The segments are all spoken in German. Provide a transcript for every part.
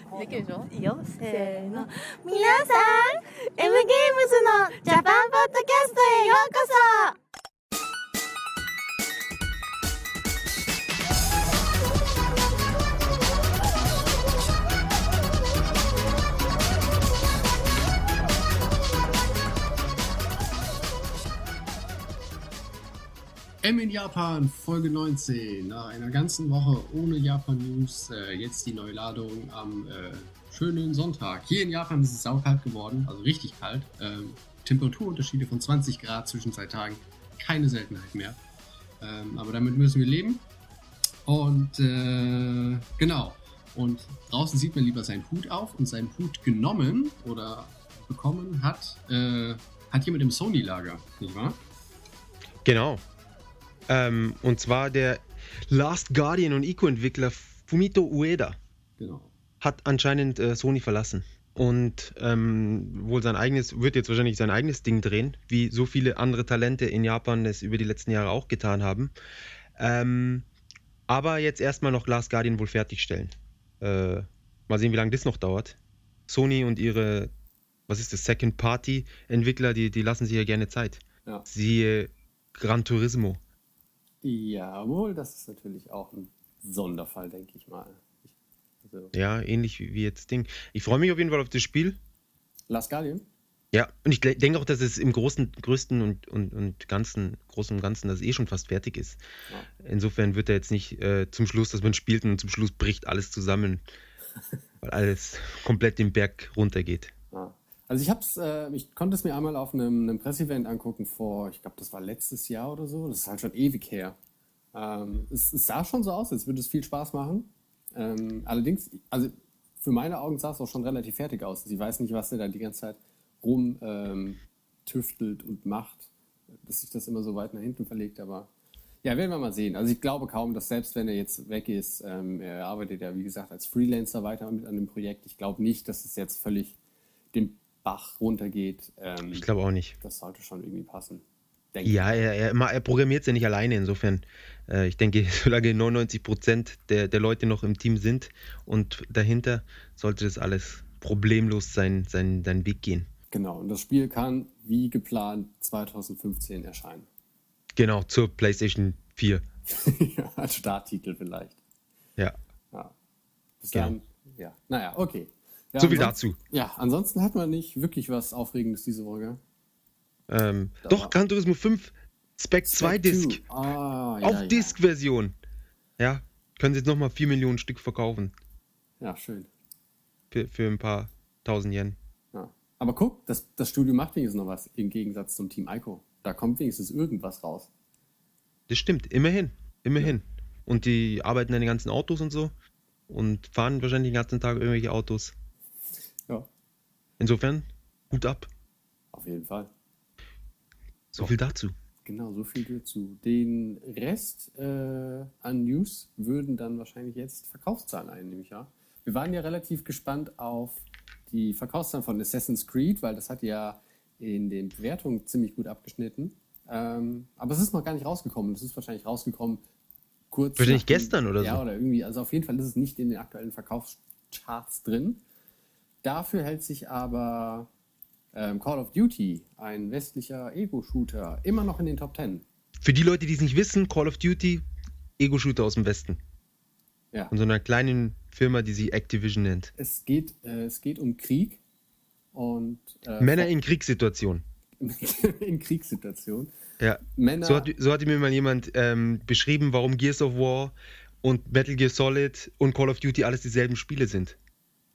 かできるでしょ？いいよ。せーの。皆さん M ゲームズのジャパンポッドキャストへようこそ。M in Japan, Folge 19. Nach einer ganzen Woche ohne Japan-News. Äh, jetzt die neue Ladung am äh, schönen Sonntag. Hier in Japan ist es saukalt geworden, also richtig kalt. Ähm, Temperaturunterschiede von 20 Grad zwischen zwei Tagen. Keine Seltenheit mehr. Ähm, aber damit müssen wir leben. Und äh, genau. Und draußen sieht man lieber seinen Hut auf und seinen Hut genommen oder bekommen hat, äh, hat jemand im Sony-Lager, nicht wahr? Genau. Ähm, und zwar der Last Guardian und Ico-Entwickler Fumito Ueda Genau. hat anscheinend äh, Sony verlassen und ähm, wohl sein eigenes, wird jetzt wahrscheinlich sein eigenes Ding drehen, wie so viele andere Talente in Japan es über die letzten Jahre auch getan haben. Ähm, aber jetzt erstmal noch Last Guardian wohl fertigstellen. Äh, mal sehen, wie lange das noch dauert. Sony und ihre, was ist das, Second-Party-Entwickler, die, die lassen sich ja gerne Zeit. Ja. Siehe Gran Turismo. Jawohl, das ist natürlich auch ein Sonderfall, denke ich mal. Also, Ja, ähnlich wie, jetzt Ding. Ich freue mich auf jeden Fall auf das Spiel. Last Guardian? Ja, und ich denke auch, dass es im großen, größten und, und, und ganzen, großen und ganzen, dass es eh schon fast fertig ist. Ja. Insofern wird er jetzt nicht äh, zum Schluss, dass man spielt und zum Schluss bricht alles zusammen, weil alles komplett den Berg runtergeht. Ja. Also ich hab's, äh, ich konnte es mir einmal auf einem, einem Presseevent angucken vor, ich glaube, das war letztes Jahr oder so. Das ist halt schon ewig her. Ähm, es, es sah schon so aus, als würde es viel Spaß machen. Ähm, allerdings, also für meine Augen sah es auch schon relativ fertig aus. Sie weiß nicht, was er da die ganze Zeit rum ähm, tüftelt und macht, dass sich das immer so weit nach hinten verlegt, aber ja, werden wir mal sehen. Also ich glaube kaum, dass selbst wenn er jetzt weg ist, ähm, er arbeitet ja, wie gesagt, als Freelancer weiter mit an dem Projekt. Ich glaube nicht, dass es jetzt völlig den Bach runtergeht. Ähm, Ich glaube auch nicht. das sollte schon irgendwie passen. Ja, er, er, er programmiert es ja nicht alleine. Insofern, äh, ich denke, solange 99% der, der Leute noch im Team sind und dahinter, sollte das alles problemlos sein, sein, seinen Weg gehen. Genau. Und das Spiel kann, wie geplant, 2015 erscheinen. Genau, zur PlayStation 4. ja, als Starttitel vielleicht. Ja, Ja. Bis dahin, ja. Naja, okay. Ja, so viel dazu. Ja, ansonsten hat man nicht wirklich was Aufregendes diese Woche. Ähm, doch, Gran Turismo 5, Spec 2 Spec Disc. 2. Ah, ja, Auf ja. Disk-Version. Ja, können sie jetzt nochmal 4 Millionen Stück verkaufen. Ja, schön. Für, für ein paar tausend Yen. Ja. Aber guck, das, das Studio macht wenigstens noch was im Gegensatz zum Team Ico. Da kommt wenigstens irgendwas raus. Das stimmt, immerhin. Immerhin. Und die arbeiten an den ganzen Autos und so. Und fahren wahrscheinlich den ganzen Tag irgendwelche Autos. Ja, Insofern, Hut ab. auf jeden Fall. So viel dazu. Genau, so viel dazu. Den Rest äh, an News würden dann wahrscheinlich jetzt Verkaufszahlen einnehmen, ja. Wir waren ja relativ gespannt auf die Verkaufszahlen von Assassin's Creed, weil das hat ja in den Bewertungen ziemlich gut abgeschnitten. Ähm, aber es ist noch gar nicht rausgekommen. Es ist wahrscheinlich rausgekommen kurz. Wahrscheinlich gestern oder Ja, so. oder irgendwie. Also auf jeden Fall ist es nicht in den aktuellen Verkaufscharts drin. Dafür hält sich aber ähm, Call of Duty, ein westlicher Ego-Shooter, immer noch in den Top 10. Für die Leute, die es nicht wissen, Call of Duty, Ego-Shooter aus dem Westen. Ja. Von so einer kleinen Firma, die sich Activision nennt. Es geht, äh, es geht um Krieg und äh, Männer in Kriegssituationen. in Kriegssituationen. Ja. Männer. So hat, so hatte mir mal jemand ähm, beschrieben, warum Gears of War und Metal Gear Solid und Call of Duty alles dieselben Spiele sind.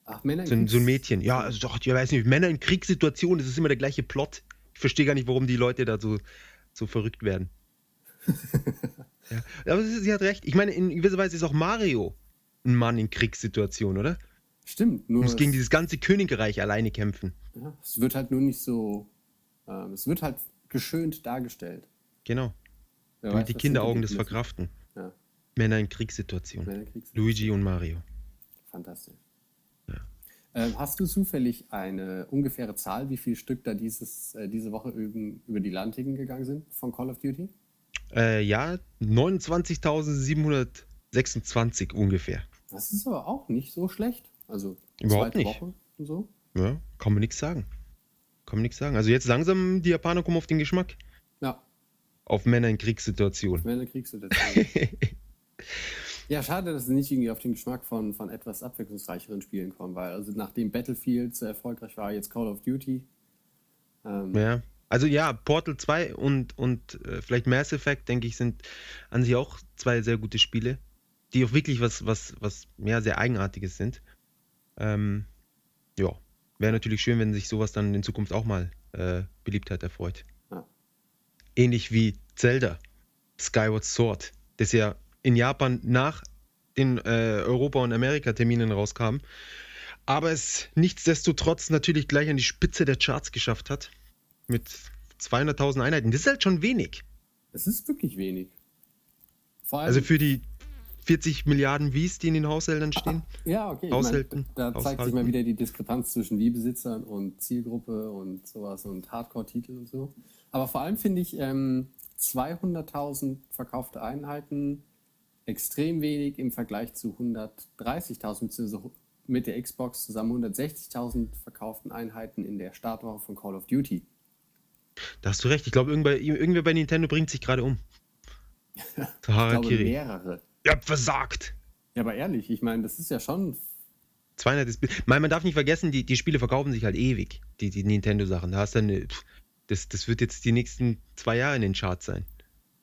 Ach, Männer in So ein, so ein Mädchen. Ja, also doch, ich weiß nicht, Männer in Kriegssituationen, das ist immer der gleiche Plot. Ich verstehe gar nicht, warum die Leute da so, so verrückt werden. ja. Aber sie hat recht. Ich meine, in gewisser Weise ist auch Mario ein Mann in Kriegssituationen, oder? Stimmt, nur Muss gegen es, dieses ganze Königreich alleine kämpfen. ja, es wird halt nur nicht so. Ähm, es wird halt geschönt dargestellt. Genau. Wer Damit weiß, die Kinderaugen das verkraften. Ja, Männer in Kriegssituationen. Männer in Kriegssituationen. Luigi und Mario. Fantastisch. Ähm, hast du zufällig eine ungefähre Zahl, wie viele Stück da dieses, äh, diese Woche über die Landticken gegangen sind von Call of Duty? Äh, ja, 29.726 ungefähr. Das ist aber auch nicht so schlecht. Also Überhaupt zweite nicht. Woche und so. Ja, kann man nichts sagen. Kann man nichts sagen. Also jetzt langsam, die Japaner kommen auf den Geschmack. Ja, Auf Männer in Kriegssituationen. wäre eine Kriegssituation. ja, schade, dass sie nicht irgendwie auf den Geschmack von, von etwas abwechslungsreicheren Spielen kommen, weil also nachdem Battlefield so erfolgreich war, jetzt Call of Duty. Ähm, Ja. Also ja, Portal 2 und, und äh, vielleicht Mass Effect, denke ich, sind an sich auch zwei sehr gute Spiele, die auch wirklich was, was, was ja, sehr Eigenartiges sind. Ähm, ja, wäre natürlich schön, wenn sich sowas dann in Zukunft auch mal äh, Beliebtheit erfreut. Ja. Ähnlich wie Zelda, Skyward Sword, das ja in Japan nach den äh, Europa- und Amerika-Terminen rauskam, aber es nichtsdestotrotz natürlich gleich an die Spitze der Charts geschafft hat. Mit 200.000 Einheiten. Das ist halt schon wenig. Es ist wirklich wenig. Also für die 40 Milliarden Wies, die in den Haushältern stehen. ja, okay. Haushalten, Mein, da zeigt sich Haushalten. mal wieder die Diskrepanz zwischen Wii-Besitzern und Zielgruppe und sowas und Hardcore-Titel und so. Aber vor allem finde ich ähm, 200.000 verkaufte Einheiten extrem wenig im Vergleich zu 130.000 beziehungsweise mit der Xbox zusammen 160.000 verkauften Einheiten in der Startwoche von Call of Duty. Da hast du recht. Ich glaube, irgendwer, irgendwer bei Nintendo bringt sich gerade um. Ich glaube, Harakiri. mehrere. Ihr habt versagt. Ja, aber ehrlich, ich meine, das ist ja schon 200 ist. Man, man darf nicht vergessen, die, die Spiele verkaufen sich halt ewig. Die, die Nintendo-Sachen. Da hast du eine. pff, Das, das wird jetzt die nächsten zwei Jahre in den Charts sein.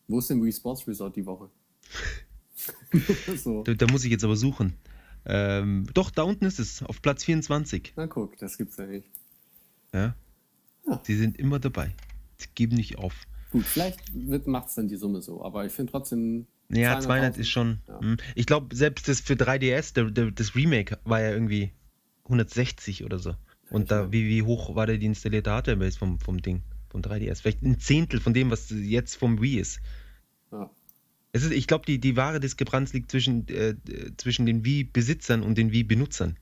Wo ist denn Wii Sports Resort die Woche? so. Da, da muss ich jetzt aber suchen. Ähm, doch, da unten ist es, auf Platz 24. Na guck, das gibt's ja nicht. Ja. Ja. Sie sind immer dabei. Sie geben nicht auf. Gut, vielleicht macht es dann die Summe so, aber ich finde trotzdem. Ja, 200 200.000 ist schon. Ja. hm. Ich glaube, selbst das für 3DS, der, der, das Remake war ja irgendwie 160 oder so. Und da, wie, wie hoch war da die installierte Hardware-Base vom, vom Ding, vom 3DS? Vielleicht ein Zehntel von dem, was jetzt vom Wii ist. Ja. Es ist ich glaube, die, die wahre Diskrepanz liegt zwischen, äh, zwischen den Wii-Besitzern und den Wii-Benutzern.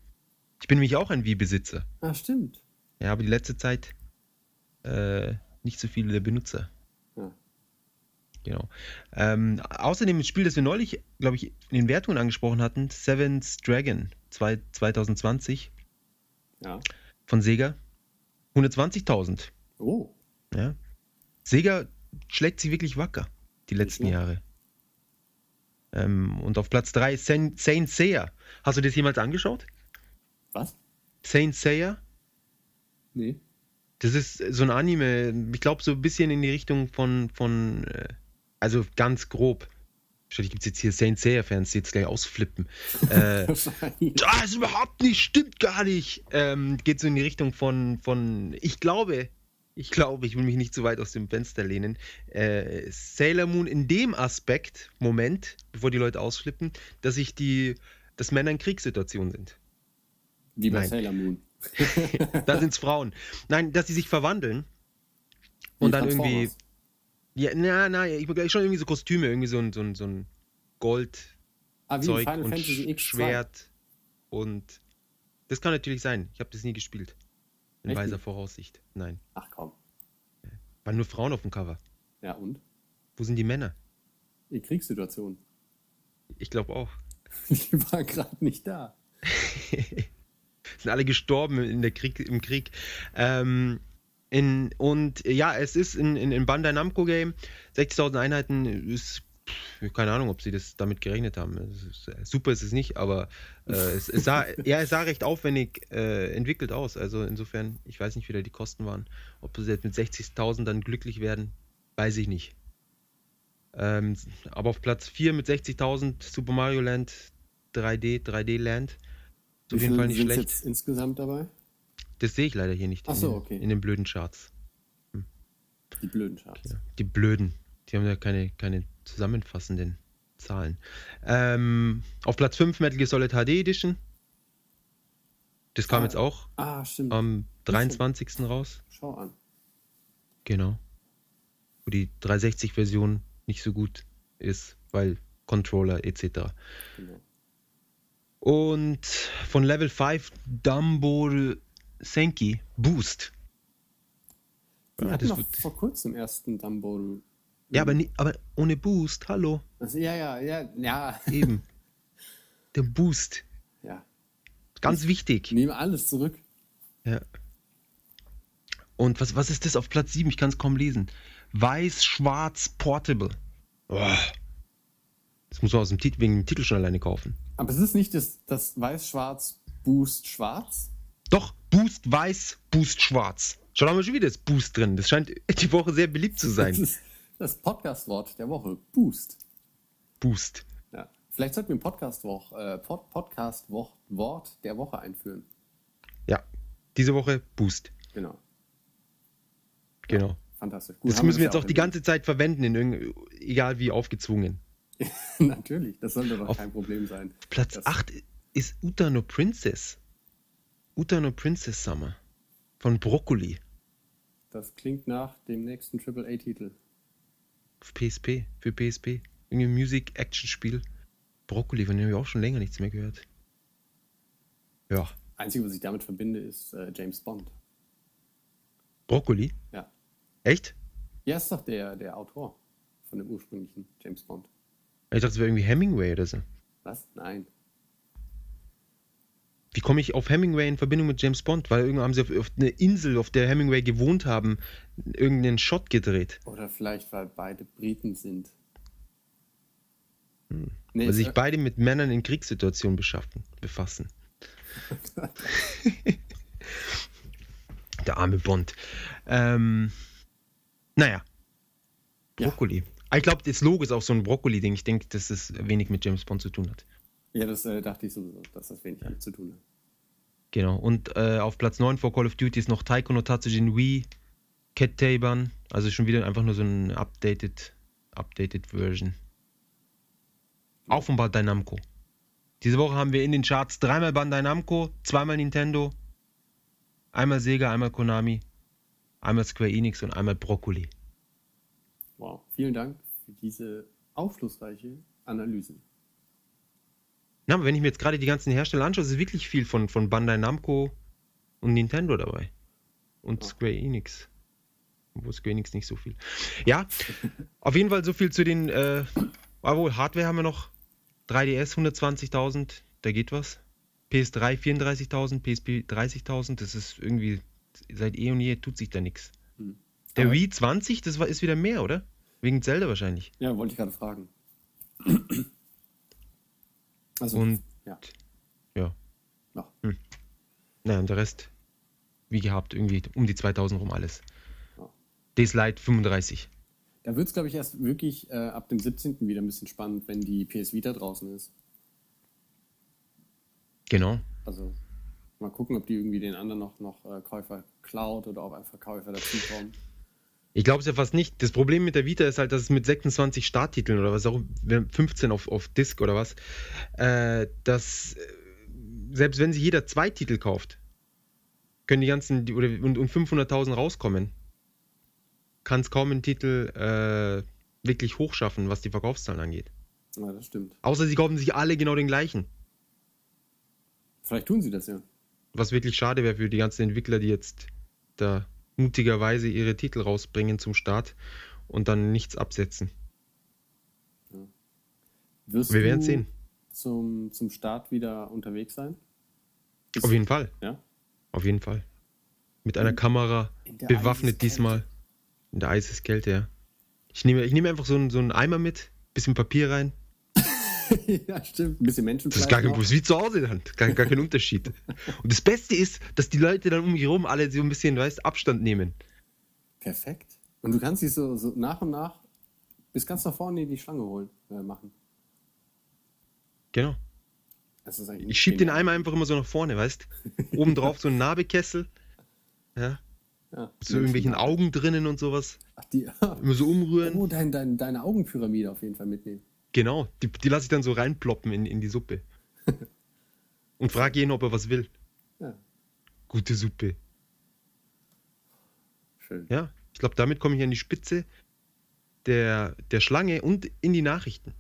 Ich bin nämlich auch ein Wii-Besitzer. Ah, stimmt. Ja, aber die letzte Zeit äh, nicht so viele Benutzer. Ja. Genau. Ähm, außerdem ein Spiel, das wir neulich, glaube ich, in den Wertungen angesprochen hatten, Seven's Dragon zwei, 2020 Ja. von Sega. 120.000. Oh, Ja. Sega schlägt sie wirklich wacker, die letzten. Jahre. Ähm, und auf Platz 3 Saint, Saint Seiya. Hast du das jemals angeschaut? was? Saint Seiya? Nee. Das ist so ein Anime, ich glaube so ein bisschen in die Richtung von, von äh, also ganz grob. Stell gibt es jetzt hier Saint Seiya-Fans, die jetzt gleich ausflippen. Äh, Wahrscheinlich. das ist überhaupt nicht, stimmt gar nicht. Ähm, geht so in die Richtung von, von ich glaube, ich glaube, ich will mich nicht zu weit aus dem Fenster lehnen. Äh, Sailor Moon in dem Aspekt, Moment, bevor die Leute ausflippen, dass ich die, dass Männer in Kriegssituationen sind. Wie bei Nein. Sailor Moon. Da sind es Frauen. Nein, dass sie sich verwandeln Wie und dann irgendwie. Ja, na, na, ich begleite schon irgendwie so Kostüme, irgendwie so ein, so ein, so ein Goldzeug Ah, Final und Fantasy Sch- X2. Schwert. Und das kann natürlich sein. Ich habe das nie gespielt. In Echt weiser? Voraussicht. Nein. Ach komm. Waren nur Frauen auf dem Cover. Ja, und? Wo sind die Männer? In Kriegssituationen. Ich glaube auch. Die war gerade nicht da. sind alle gestorben in der Krieg, im Krieg. Ähm, in, und ja, es ist in, in, in Bandai Namco Game 60.000 Einheiten ist keine Ahnung, ob sie das damit gerechnet haben. Äh, super ist es nicht, aber äh, es, es, sah, ja, es sah recht aufwendig äh, entwickelt aus. Also insofern, ich weiß nicht, wie da die Kosten waren. Ob sie jetzt mit 60.000 dann glücklich werden, weiß ich nicht. Ähm, aber auf Platz 4 mit 60.000 Super Mario Land 3D, 3D Land. Auf jeden Fall nicht schlecht. jetzt insgesamt dabei? Das sehe ich leider hier nicht Ach so, in, okay. in den blöden Charts. Die blöden Charts. Ja, die blöden. Die haben ja keine, keine zusammenfassenden Zahlen. Ähm, auf Platz 5 Metal Gear Solid HD Edition. Das kam Ah. jetzt auch Ah, stimmt. am 23. raus. Schau an. Genau. Wo die 360-Version nicht so gut ist, weil Controller etc. Genau. Und von Level 5 Dumbo Senki Boost. Wir Ja, hatten das noch vor kurzem erst einen Dumbo. Ja, aber, nie, aber ohne Boost, hallo. Also, ja, ja, ja, ja. Eben. Der Boost. ja. Ganz wichtig. Ich nehme alles zurück. Ja. Und was, was ist das auf Platz 7? Ich kann es kaum lesen. Weiß-Schwarz Portable. Oh. Das muss man aus dem Titel, wegen dem Titel schon alleine kaufen. Aber es ist nicht das, das Weiß-Schwarz Boost Schwarz? Doch, Boost Weiß, Boost Schwarz. Schon haben wir schon wieder das Boost drin. Das scheint die Woche sehr beliebt zu sein. Das Podcast-Wort der Woche. Boost. Boost. Ja. Vielleicht sollten wir ein Podcast-Wort äh, Pod Podcast -Wort, der Woche einführen. Ja, diese Woche Boost. Genau. Genau. Fantastisch. Gut, Das müssen wir jetzt ja auch die ganze Zeit verwenden, in egal wie aufgezwungen. Natürlich, das sollte doch Auf kein Problem sein. Platz Das- 8 ist Utano Princess. Utano Princess Summer. Von Broccoli. Das klingt nach dem nächsten AAA-Titel. Auf PSP. Für PSP. Irgendwie Music-Action-Spiel. Broccoli, von dem habe ich auch schon länger nichts mehr gehört. Ja. Einzige, was ich damit verbinde, ist äh, James Bond. Broccoli? Ja. Echt? Ja, ist doch der, der Autor von dem ursprünglichen James Bond. Ich dachte, es wäre irgendwie Hemingway oder so. Was? Nein. Wie komme ich auf Hemingway in Verbindung mit James Bond? Weil irgendwann haben sie auf, auf eine Insel, auf der Hemingway gewohnt haben, irgendeinen Shot gedreht. Oder vielleicht, weil beide Briten sind. Nee, Weil sich beide mit Männern in Kriegssituationen beschaffen, befassen. Der arme Bond. Ähm, naja. Ja. Brokkoli. Ich glaube, das Logo ist auch so ein Brokkoli-Ding. Ich denke, dass es wenig mit James Bond zu tun hat. Ja, das äh, dachte ich sowieso, dass das wenig damit zu tun hat. Genau. Und äh, auf Platz 9 vor Call of Duty ist noch Taiko no Tatsujin Wii, Cat Taiban. Also schon wieder einfach nur so ein updated, updated Version. Auch von Bandai Namco. Diese Woche haben wir in den Charts dreimal Bandai Namco, zweimal Nintendo, einmal Sega, einmal Konami, einmal Square Enix und einmal Broccoli. Wow. Vielen Dank für diese aufschlussreiche Analyse. Na, aber wenn ich mir jetzt gerade die ganzen Hersteller anschaue, ist es wirklich viel von, von Bandai Namco und Nintendo dabei. Und. Square Enix. Obwohl Square Enix nicht so viel. Ja, auf jeden Fall so viel zu den. Äh, obwohl, Hardware haben wir noch. 3DS 120.000, da geht was. PS3 34.000, PSP 30.000, das ist irgendwie. Seit eh und je tut sich da nichts. Hm. Der Wii 20, das war, ist wieder mehr, oder? Wegen Zelda wahrscheinlich. Ja, wollte ich gerade fragen. Also, Und ja. ja. Ja. Naja, und der Rest, wie gehabt, irgendwie um die 2000 rum alles. Ja. Days Light 35. Da wird es, glaube ich, erst wirklich äh, ab dem 17. wieder ein bisschen spannend, wenn die PS Vita draußen ist. Genau. Also mal gucken, ob die irgendwie den anderen noch, noch äh, Käufer klaut oder ob einfach Käufer dazukommen. Ich glaube es ja fast nicht. Das Problem mit der Vita ist halt, dass es mit 26 Starttiteln oder was auch, 15 auf, auf Disk oder was, äh, dass äh, selbst wenn sich jeder zwei Titel kauft, können die ganzen, oder und, und 500.000 rauskommen, kann es kaum einen Titel äh, wirklich hochschaffen, was die Verkaufszahlen angeht. Ja, das stimmt. Außer sie kaufen sich alle genau den gleichen. Vielleicht tun sie das ja. Was wirklich schade wäre für die ganzen Entwickler, die jetzt da mutigerweise ihre Titel rausbringen zum Start und dann nichts absetzen. Wirst Wir werden sehen. Zum, zum Start wieder unterwegs sein? Ist- Auf jeden Fall. Ja? Auf jeden Fall. Mit einer Kamera, in bewaffnet diesmal. In der Eiseskälte, ja. Ich nehme, ich nehme einfach so einen, so einen Eimer mit, bisschen Papier rein. ja, stimmt. Ein bisschen Menschenfleisch. Das ist gar kein ist wie zu Hause dann. Gar, gar kein Unterschied. Und das Beste ist, dass die Leute dann um mich herum alle so ein bisschen, weißt, Abstand nehmen. Perfekt. Und du kannst dich so, so nach und nach bis ganz nach vorne in die Schlange holen, äh, machen. Genau. Das ist eigentlich Ich schieb den. Eimer einfach immer so nach vorne, weißt. Oben drauf so ein Nabekessel. Ja. Ja, So irgendwelchen. Augen drinnen und sowas. Ach, die, Immer so umrühren. oh, dein, dein, deine Augenpyramide auf jeden Fall mitnehmen. Genau. Die, die lasse ich dann so reinploppen in, in die Suppe. Und frage jeden, ob er was will. Ja, Gute Suppe. schön. Ja, ich glaube, damit komme ich an die Spitze der, der Schlange und in die Nachrichten.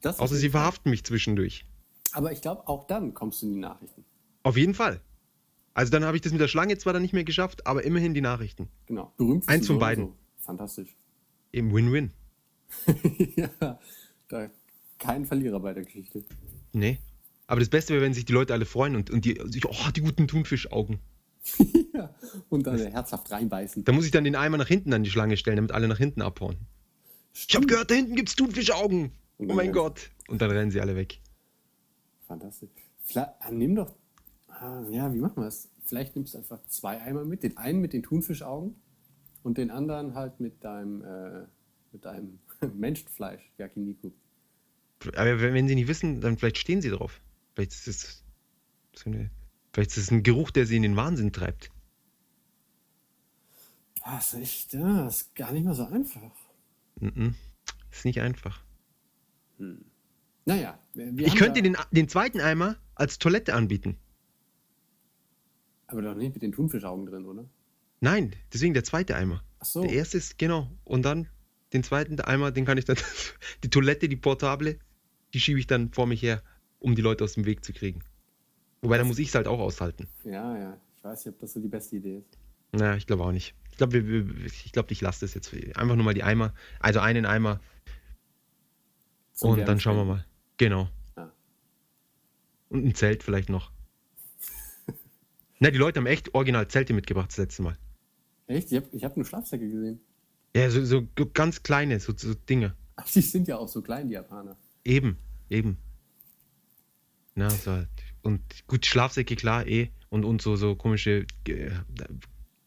Das Außer sie Fall. verhaften mich zwischendurch. Aber ich glaube, auch dann kommst du in die Nachrichten. Auf jeden Fall. Also dann habe ich das mit der Schlange zwar dann nicht mehr geschafft, aber immerhin die Nachrichten. Genau. Berühmt Eins von beiden. So. Fantastisch. Im Win-Win. ja, da kein Verlierer bei der Geschichte. Nee. Aber das Beste wäre, wenn sich die Leute alle freuen und, und die, sich, oh, die guten Thunfischaugen. ja. Und dann herzhaft reinbeißen. Da muss ich dann den Eimer nach hinten an die Schlange stellen, damit alle nach hinten abhauen. Ich habe gehört, da hinten gibt's Thunfischaugen. Oh mein Ja. Gott. Und dann rennen sie alle weg. Fantastisch. Vielleicht, ah, nimm doch. Ah, ja, wie machen wir es? Vielleicht nimmst du einfach zwei Eimer mit. Den einen mit den Thunfischaugen und den anderen halt mit deinem, äh, mit deinem Menschenfleisch, Yakiniku. Aber wenn sie nicht wissen, dann vielleicht stehen sie drauf. Vielleicht ist es so eine, vielleicht ist es ein Geruch, der sie in den Wahnsinn treibt. Ah, ist echt, ja, ist gar nicht mal so einfach. Mhm. Ist nicht einfach. Naja, wir, wir Ich könnte den, den zweiten Eimer als Toilette anbieten. Aber doch nicht mit den Thunfischaugen drin, oder? Nein, deswegen der zweite Eimer. Ach so. Der erste ist, genau. Und dann den zweiten Eimer, den kann ich dann, die Toilette, die portable, die schiebe ich dann vor mich her, um die Leute aus dem Weg zu kriegen. Wobei, da muss ich es halt auch aushalten. Ja, ja. Ich weiß nicht, ob das so die beste Idee ist. Naja, ich glaube auch nicht. Ich glaube, ich, glaub, ich lasse das jetzt. Einfach nur mal die Eimer, also einen Eimer Zum und dann schauen wir mal. Genau. Ja. Und ein Zelt vielleicht noch. Na, die Leute haben echt original Zelte mitgebracht das letzte Mal. Echt? Ich habe ich hab nur Schlafsäcke gesehen. Ja, so, so ganz kleine, so, so Dinge. Ach, die sind ja auch so klein, die Japaner. Eben, eben. Na, so halt. Und gut, Schlafsäcke, klar, eh. Und, und so, so komische äh,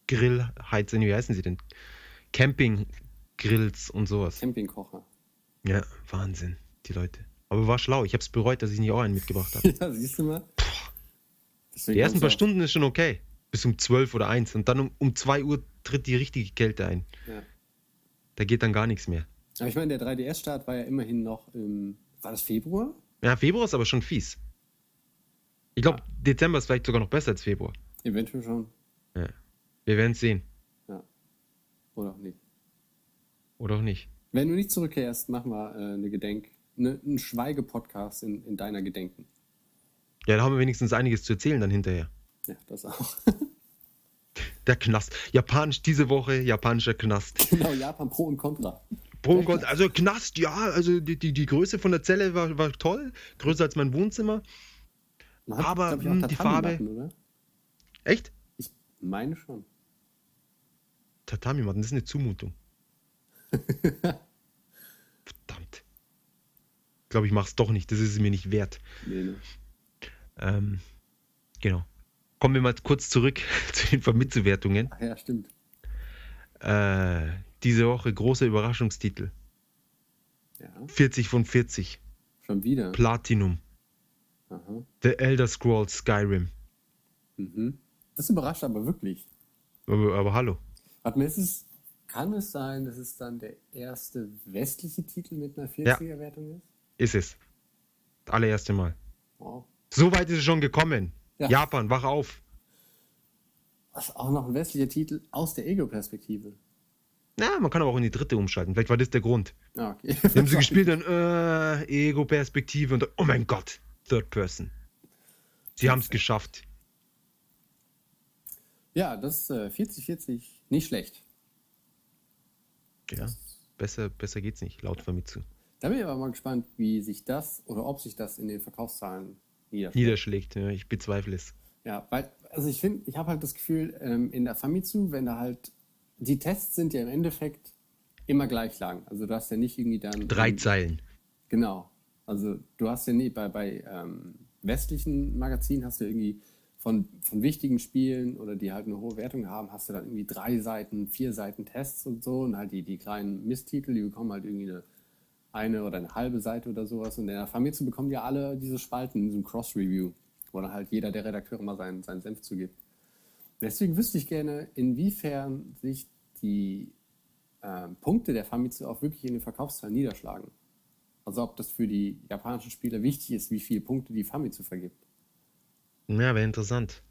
Grillheizen, wie heißen sie denn? Camping-Grills und sowas. Campingkocher. Ja, Wahnsinn, die Leute. Aber war schlau. Ich habe es bereut, dass ich nicht auch einen mitgebracht habe. Ja, siehst du mal? Die ersten paar Stunden ist schon okay. Bis um 12 oder 1. Und dann um, um 2 Uhr tritt die richtige Kälte ein. Ja. Da geht dann gar nichts mehr. Aber ich meine, der 3DS-Start war ja immerhin noch im. War das Februar? Ja, Februar ist aber schon fies. Ich glaube, Dezember ist vielleicht sogar noch besser als Februar. Eventuell schon. Ja. Wir werden es sehen. Oder auch nicht. Oder auch nicht. Wenn du nicht zurückkehrst, machen wir äh, eine Gedenk. Ne, einen Schweige-Podcast in, in deiner Gedenken. Ja, da haben wir wenigstens einiges zu erzählen dann hinterher. Ja, das auch. Der Knast. Japanisch diese Woche, japanischer Knast. genau, Japan Pro und Contra. Pro und Contra. Also Knast, ja, also die, die, die Größe von der Zelle war, war toll. Größer als mein Wohnzimmer. Hat, Aber, auch hm, die Tatami-Matten, oder? Echt? Ich meine schon. Tatami-Matten, das ist eine Zumutung. Verdammt. Ich glaube, ich mache es doch nicht. Das ist es mir nicht wert. Nee, ne? Ähm, genau. Kommen wir mal kurz zurück zu den Vermittelwertungen. Ach ja, stimmt. Äh, diese Woche großer Überraschungstitel. Ja, 40 von 40. schon wieder. Platinum. Aha. The Elder Scrolls Skyrim. Mhm. Das überrascht aber wirklich. Aber, aber hallo. Warte mal, ist es, kann es sein, dass es dann der erste westliche Titel mit einer 40er-Wertung ist? Ist es. Das allererste Mal. Wow. So weit ist es schon gekommen. Ja. Japan, wach auf. Was auch noch ein westlicher Titel aus der Ego-Perspektive. Na, man kann aber auch in die dritte umschalten. Vielleicht war das der Grund. Ah, okay. Wir haben sie gespielt dann, äh, Ego-Perspektive und dann, oh mein Gott, Third Person. Sie haben es geschafft. Ja, das äh, 40-40, nicht schlecht. Ja, besser, besser geht's nicht, laut Famitsu. Da bin ich aber mal gespannt, wie sich das oder ob sich das in den Verkaufszahlen niederschlägt. Niederschlägt, ja, ich bezweifle es. Ja, weil, also ich finde, ich habe halt das Gefühl, ähm, in der Famitsu, wenn da halt, die Tests sind ja im Endeffekt immer gleich lang. Also du hast ja nicht irgendwie dann. Drei Zeilen. Genau. Also du hast ja nie, bei, bei ähm, westlichen Magazinen hast du irgendwie von, von wichtigen Spielen oder die halt eine hohe Wertung haben, hast du dann irgendwie drei Seiten, vier Seiten Tests und so und halt die, die kleinen Misttitel, die bekommen halt irgendwie eine, eine oder eine halbe Seite oder sowas und in der Famitsu bekommen ja alle diese Spalten in diesem Cross-Review, wo dann halt jeder der Redakteure mal seinen, seinen Senf zugibt. Deswegen wüsste ich gerne, inwiefern sich die ähm, Punkte der Famitsu auch wirklich in den Verkaufszahlen niederschlagen. Also ob das für die japanischen Spieler wichtig ist, wie viele Punkte die Famitsu vergibt. Ja, wäre interessant.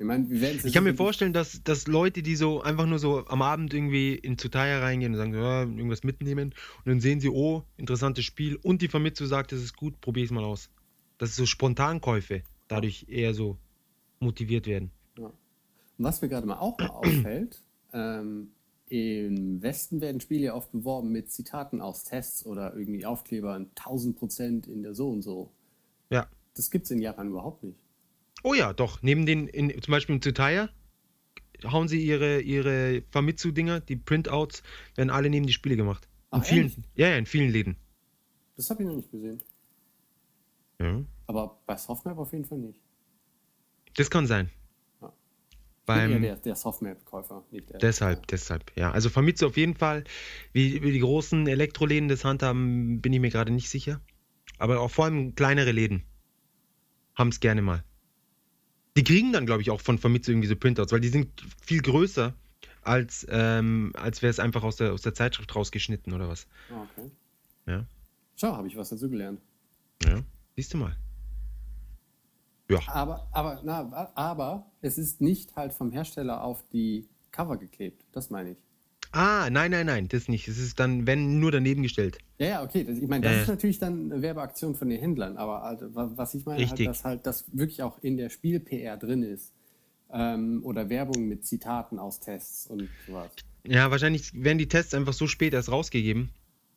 Ich werden Ich kann mir vorstellen, dass, dass Leute, die so einfach nur so am Abend irgendwie in Tsutaya reingehen und sagen, ja, irgendwas mitnehmen und dann sehen sie, oh, interessantes Spiel und die Famitsu sagt, das ist gut, probier es mal aus. Dass so Spontankäufe dadurch eher so motiviert werden. Und was mir gerade mal auch mal auffällt, ähm, im Westen werden Spiele ja oft beworben mit Zitaten aus Tests oder irgendwie Aufklebern 1000 Prozent in der so und so. Ja, das gibt es in Japan überhaupt nicht. Oh ja, doch. Neben den, in, zum Beispiel im Tsutaya hauen sie ihre, ihre Famitsu-Dinger, die Printouts, werden alle neben die Spiele gemacht. In Ach, vielen, ehrlich? ja, ja, in vielen Läden. Das habe ich noch nicht gesehen. Ja. Aber bei Softmap auf jeden Fall nicht. Das kann sein. Ja. Beim, der, der Softmap-Käufer, deshalb, deshalb, ja. Also Famitsu auf jeden Fall. Wie, wie die großen Elektroläden das handhaben, bin ich mir gerade nicht sicher. Aber auch vor allem kleinere Läden haben es gerne mal. Die kriegen dann, glaube ich, auch von Famitsu irgendwie so Printouts, weil die sind viel größer, als, ähm, als wäre es einfach aus der, aus der Zeitschrift rausgeschnitten oder was. Ah, okay. Ja. Schau, habe ich was dazu gelernt. Ja, siehst du mal. Ja, Aber, aber, na, aber es ist nicht halt vom Hersteller auf die Cover geklebt. Das meine ich. Ah, nein, nein, nein, das nicht. Es ist dann, wenn, nur daneben gestellt. Ja, ja, okay. Das, ich meine, das Ja, ja. ist natürlich dann eine Werbeaktion von den Händlern. Aber halt, wa- was ich meine, halt, dass halt das wirklich auch in der Spiel-PR drin ist. Ähm, oder Werbung mit Zitaten aus Tests und sowas. Ja, wahrscheinlich werden die Tests einfach so spät erst rausgegeben,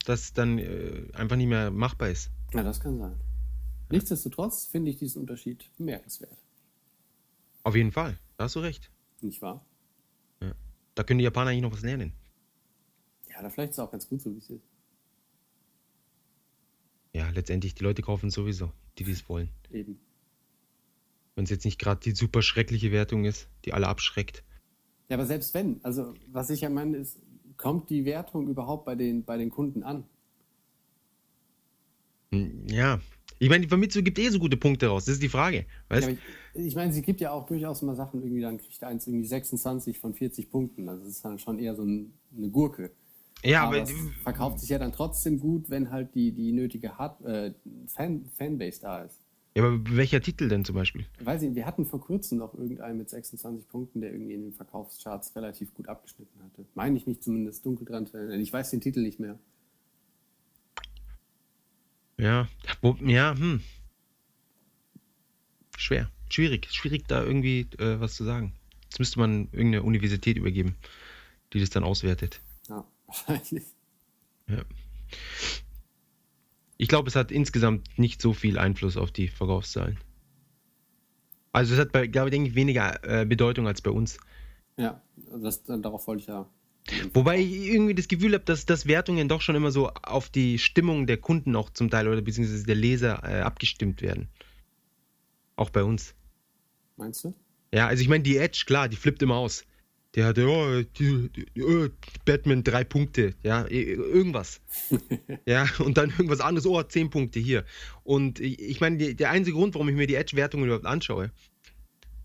dass dann äh, einfach nicht mehr machbar ist. Ja, das kann sein. Nichtsdestotrotz finde ich diesen Unterschied bemerkenswert. Auf jeden Fall, da hast du recht. Nicht wahr? Da können die Japaner eigentlich noch was lernen. Ja, da vielleicht ist es auch ganz gut so, wie es ist. Ja, letztendlich, die Leute kaufen sowieso, die dies wollen. Eben. Wenn es jetzt nicht gerade die super schreckliche Wertung ist, die alle abschreckt. Ja, aber selbst wenn, also was ich ja meine, ist, kommt die Wertung überhaupt bei den, bei den Kunden an? Hm, Ja, ich meine, die Famitsu gibt eh so gute Punkte raus, das ist die Frage. Weißt? Ja, ich, ich meine, sie gibt ja auch durchaus mal Sachen, irgendwie, dann kriegt eins irgendwie 26 von 40 Punkten. Also das ist dann schon eher so ein, eine Gurke. Ja, aber aber, es verkauft sich ja dann trotzdem gut, wenn halt die, die nötige Hard, äh, Fan, Fanbase da ist. ja, aber welcher Titel denn zum Beispiel? Weiß ich, wir hatten vor kurzem noch irgendeinen mit 26 Punkten, der irgendwie in den Verkaufscharts relativ gut abgeschnitten hatte. Meine ich mich zumindest dunkel dran zu erinnern. Ich weiß den Titel nicht mehr. Ja, ja, hm. Schwer, schwierig, schwierig da irgendwie äh, was zu sagen. Jetzt müsste man irgendeine Universität übergeben, die das dann auswertet. Ja. Ich glaube, es hat insgesamt nicht so viel Einfluss auf die Verkaufszahlen. Also es hat, bei, glaube ich, denke ich, weniger äh, Bedeutung als bei uns. Ja, das, darauf wollte ich ja. Wobei ich irgendwie das Gefühl habe, dass, dass Wertungen doch schon immer so auf die Stimmung der Kunden auch zum Teil oder beziehungsweise der Leser äh, abgestimmt werden. Auch bei uns. Meinst du? Ja, also ich meine, die Edge, klar, die flippt immer aus. Der hatte, oh, oh, Batman drei Punkte, ja, irgendwas. ja, und dann irgendwas anderes, oh, zehn Punkte hier. Und ich meine, der einzige Grund, warum ich mir die Edge-Wertungen überhaupt anschaue,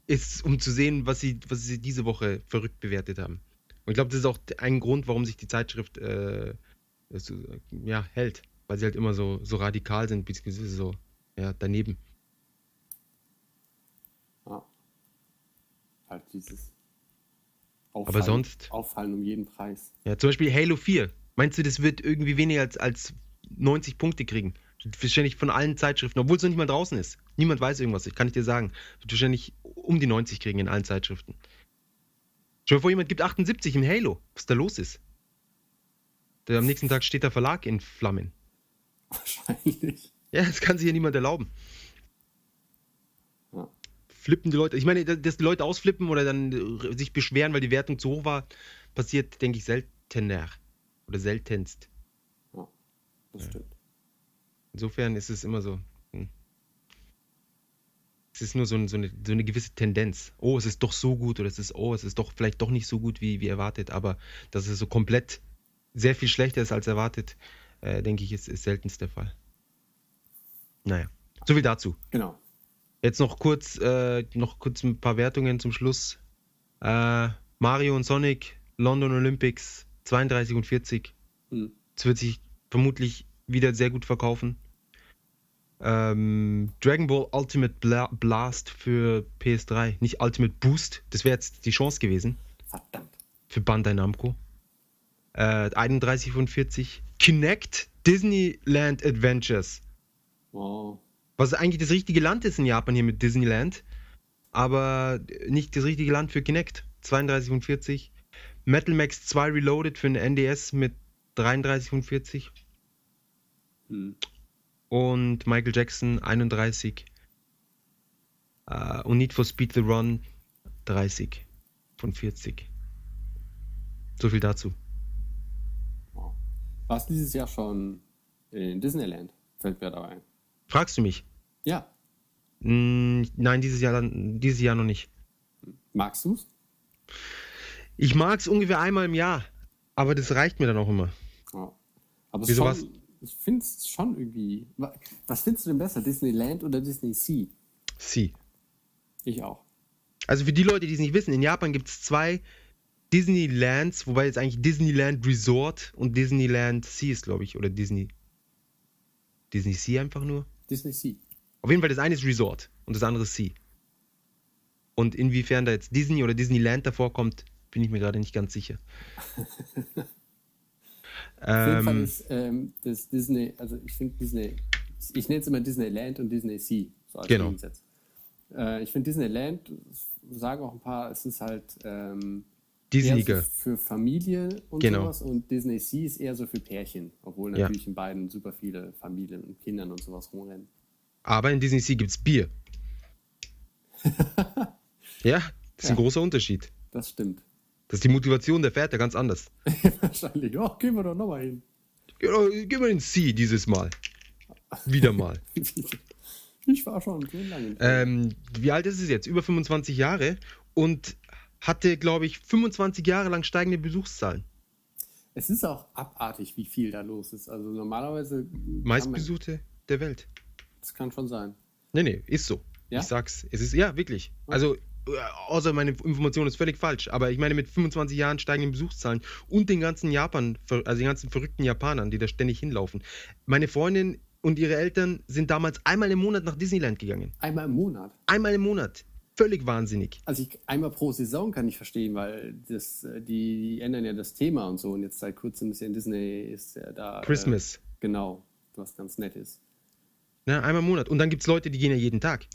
ist, um zu sehen, was sie, was sie diese Woche verrückt bewertet haben. Und ich glaube, das ist auch ein Grund, warum sich die Zeitschrift äh, so, ja, hält. Weil sie halt immer so, so radikal sind, beziehungsweise so ja, daneben. Ja. Halt dieses Aber sonst- Auffallen um jeden Preis. Ja, zum Beispiel Halo 4. Meinst du, das wird irgendwie weniger als, als 90 Punkte kriegen? Wahrscheinlich von allen Zeitschriften, obwohl es noch nicht mal draußen ist. Niemand weiß irgendwas, kann ich dir sagen. Wird wahrscheinlich um die 90 kriegen in allen Zeitschriften. Stell dir vor, jemand gibt 78 im Halo. Was da los ist? Der, am nächsten Tag steht der Verlag in Flammen. Wahrscheinlich. Ja, das kann sich ja niemand erlauben. Flippen die Leute. Ich meine, dass die Leute ausflippen oder dann äh, sich beschweren, weil die Wertung zu hoch war, passiert, denke ich, seltener. Oder seltenst. Ja, das stimmt. Insofern ist es immer so. hm. Es ist nur so, ein, so, eine, so eine gewisse Tendenz. Oh, es ist doch so gut oder es ist, oh, es ist doch vielleicht doch nicht so gut wie, wie erwartet, aber dass es so komplett sehr viel schlechter ist als erwartet, äh, denke ich, ist, ist seltenst der Fall. Naja, so viel dazu. Genau. Jetzt noch kurz, äh, noch kurz ein paar Wertungen zum Schluss. Äh, Mario und Sonic, London Olympics 32 und 40. Hm. Es wird sich vermutlich wieder sehr gut verkaufen. Ähm, Dragon Ball Ultimate Bla Blast für PS3, nicht Ultimate Boost. Das wäre jetzt die Chance gewesen Verdammt. für Bandai Namco. Äh, 31 von 40. Kinect Disneyland Adventures. Wow. Was eigentlich das richtige Land ist in Japan hier mit Disneyland, aber nicht das richtige Land für Kinect. 32 von 40. Metal Max 2 Reloaded für den NDS mit 33 von 40. Hm. Und Michael Jackson 31 Äh, und Need for Speed The Run 30 von 40. So viel dazu. Wow. Warst dieses Jahr schon in Disneyland? Fällt mir dabei ein. Fragst du mich? Ja. Mm, nein, dieses Jahr, dieses Jahr noch nicht. Magst du's? Ich mag es ungefähr einmal im Jahr, aber das reicht mir dann auch immer. Ja. Aber es Wieso schon, ich finde es schon irgendwie. wa- Was findest du denn besser, Disneyland oder Disney Sea? Sie. Ich auch. Also für die Leute, die es nicht wissen, in Japan gibt es zwei Disneylands, wobei jetzt eigentlich Disneyland Resort und Disneyland Sea ist, glaube ich, oder Disney. Disney Sea einfach nur. Disney Sea. Auf jeden Fall, das eine ist Resort und das andere ist Sea. Und inwiefern da jetzt Disney oder Disneyland davor kommt, bin ich mir gerade nicht ganz sicher. Auf jeden Fall ähm, ist ähm, das Disney, also ich finde Disney, ich nenne es immer Disneyland und Disney Sea, so als Genau. Äh, ich finde Disneyland, sagen auch ein paar, es ist halt ähm, eher Disneyger. so für Familie und Genau. sowas und Disney Sea ist eher so für Pärchen, obwohl Ja. natürlich in beiden super viele Familien und Kindern und sowas rumrennen. Aber in Disney Sea gibt es Bier. ja, das ist ein Ja. großer Unterschied. Das stimmt. Das ist die Motivation der Fährte ganz anders. Wahrscheinlich. Oh, gehen wir doch nochmal hin. Ja, Gehen wir ins Sea dieses Mal. Wieder mal. Ich war schon so lange. ähm, wie alt ist es jetzt? Über 25 Jahre und hatte, glaube ich, 25 Jahre lang steigende Besuchszahlen. es ist auch abartig, wie viel da los ist. Also normalerweise. Meistbesuchte der Welt. Das kann schon sein. Nee, nee, ist so. Ja? Ich sag's. Es ist, ja, wirklich. Also, äh, außer meine Information ist völlig falsch, aber ich meine, mit 25 Jahren steigenden Besuchszahlen und den ganzen Japan, also den ganzen verrückten Japanern, die da ständig hinlaufen. Meine Freundin und ihre Eltern sind damals einmal im Monat nach Disneyland gegangen. Einmal im Monat. Einmal im Monat. Völlig wahnsinnig. Also ich, einmal pro Saison kann ich verstehen, weil das, äh, die, die ändern ja das Thema und so. Und jetzt seit kurzem ist ja in Disney ist ja da. Christmas. Äh, genau, was ganz nett ist. Ne, einmal im Monat. Und dann gibt es Leute, die gehen ja jeden Tag.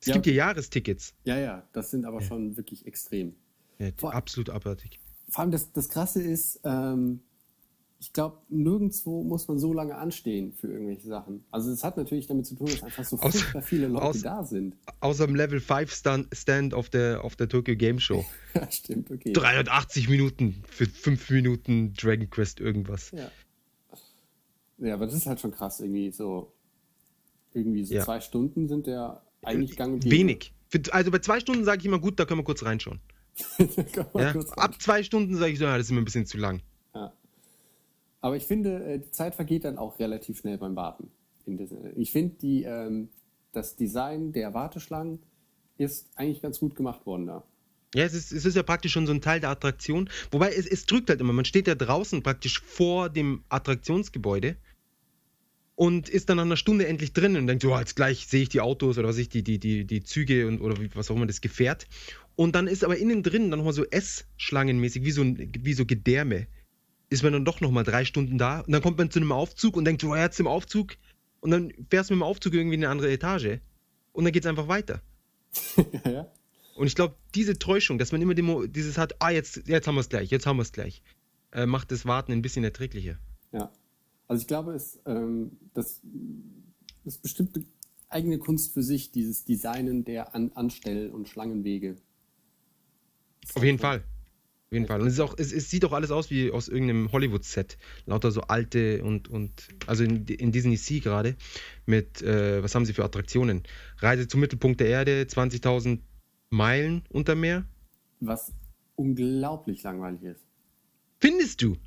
Es Ja, gibt ja Jahrestickets. Ja, ja, das sind aber schon wirklich extrem. Ja, Vor- absolut abartig. Vor allem das, das Krasse ist, ähm, ich glaube, nirgendwo muss man so lange anstehen für irgendwelche Sachen. Also es hat natürlich damit zu tun, dass einfach so furchtbar viele Leute außer- da sind. Außer dem Level 5 Stand, Stand auf, der, auf der Tokyo Game Show. Ja, stimmt, okay. 380 Minuten für 5 Minuten Dragon Quest irgendwas. Ja. Ja, aber das ist halt schon krass, irgendwie so. Irgendwie so Ja. zwei Stunden sind ja eigentlich gang und gäbe. Wenig. Für, also bei zwei Stunden sage ich immer, gut, da können wir kurz reinschauen. Ja? kurz Ab zwei Stunden sage ich so, ja, das ist mir ein bisschen zu lang. Ja. Aber ich finde, äh, die Zeit vergeht dann auch relativ schnell beim Warten. Disney. Ich finde, die, ähm, das Design der Warteschlangen ist eigentlich ganz gut gemacht worden da. Ja, es ist, es ist ja praktisch schon so ein Teil der Attraktion. Wobei es, es drückt halt immer. Man steht ja draußen praktisch vor dem Attraktionsgebäude und ist dann nach einer Stunde endlich drin und denkt, so, jetzt gleich sehe ich die Autos oder was ich, die, die, die, die Züge und oder was auch immer das Gefährt. Und dann ist aber innen drin dann nochmal so S-Schlangenmäßig, wie so, wie so Gedärme. Ist man dann doch nochmal drei Stunden da und dann kommt man zu einem Aufzug und denkt, ja, jetzt im Aufzug. Und dann fährst du mit dem Aufzug irgendwie in eine andere Etage und dann geht es einfach weiter. ja. Und ich glaube, diese Täuschung, dass man immer dieses hat, ah, jetzt, jetzt haben wir es gleich, jetzt haben wir es gleich, äh, macht das Warten ein bisschen erträglicher. Ja. Also ich glaube, es, ähm, das ist bestimmt eine eigene Kunst für sich, dieses Designen der An Anstell- und Schlangenwege. Auf jeden Fall. Auf jeden Fall. Und es, ist auch, es, es sieht auch alles aus wie aus irgendeinem Hollywood-Set. Lauter so alte und, und also in, in Disney Sea gerade mit, äh, was haben sie für Attraktionen? Reise zum Mittelpunkt der Erde, 20.000 Meilen unter Meer. Was unglaublich langweilig ist. Findest du?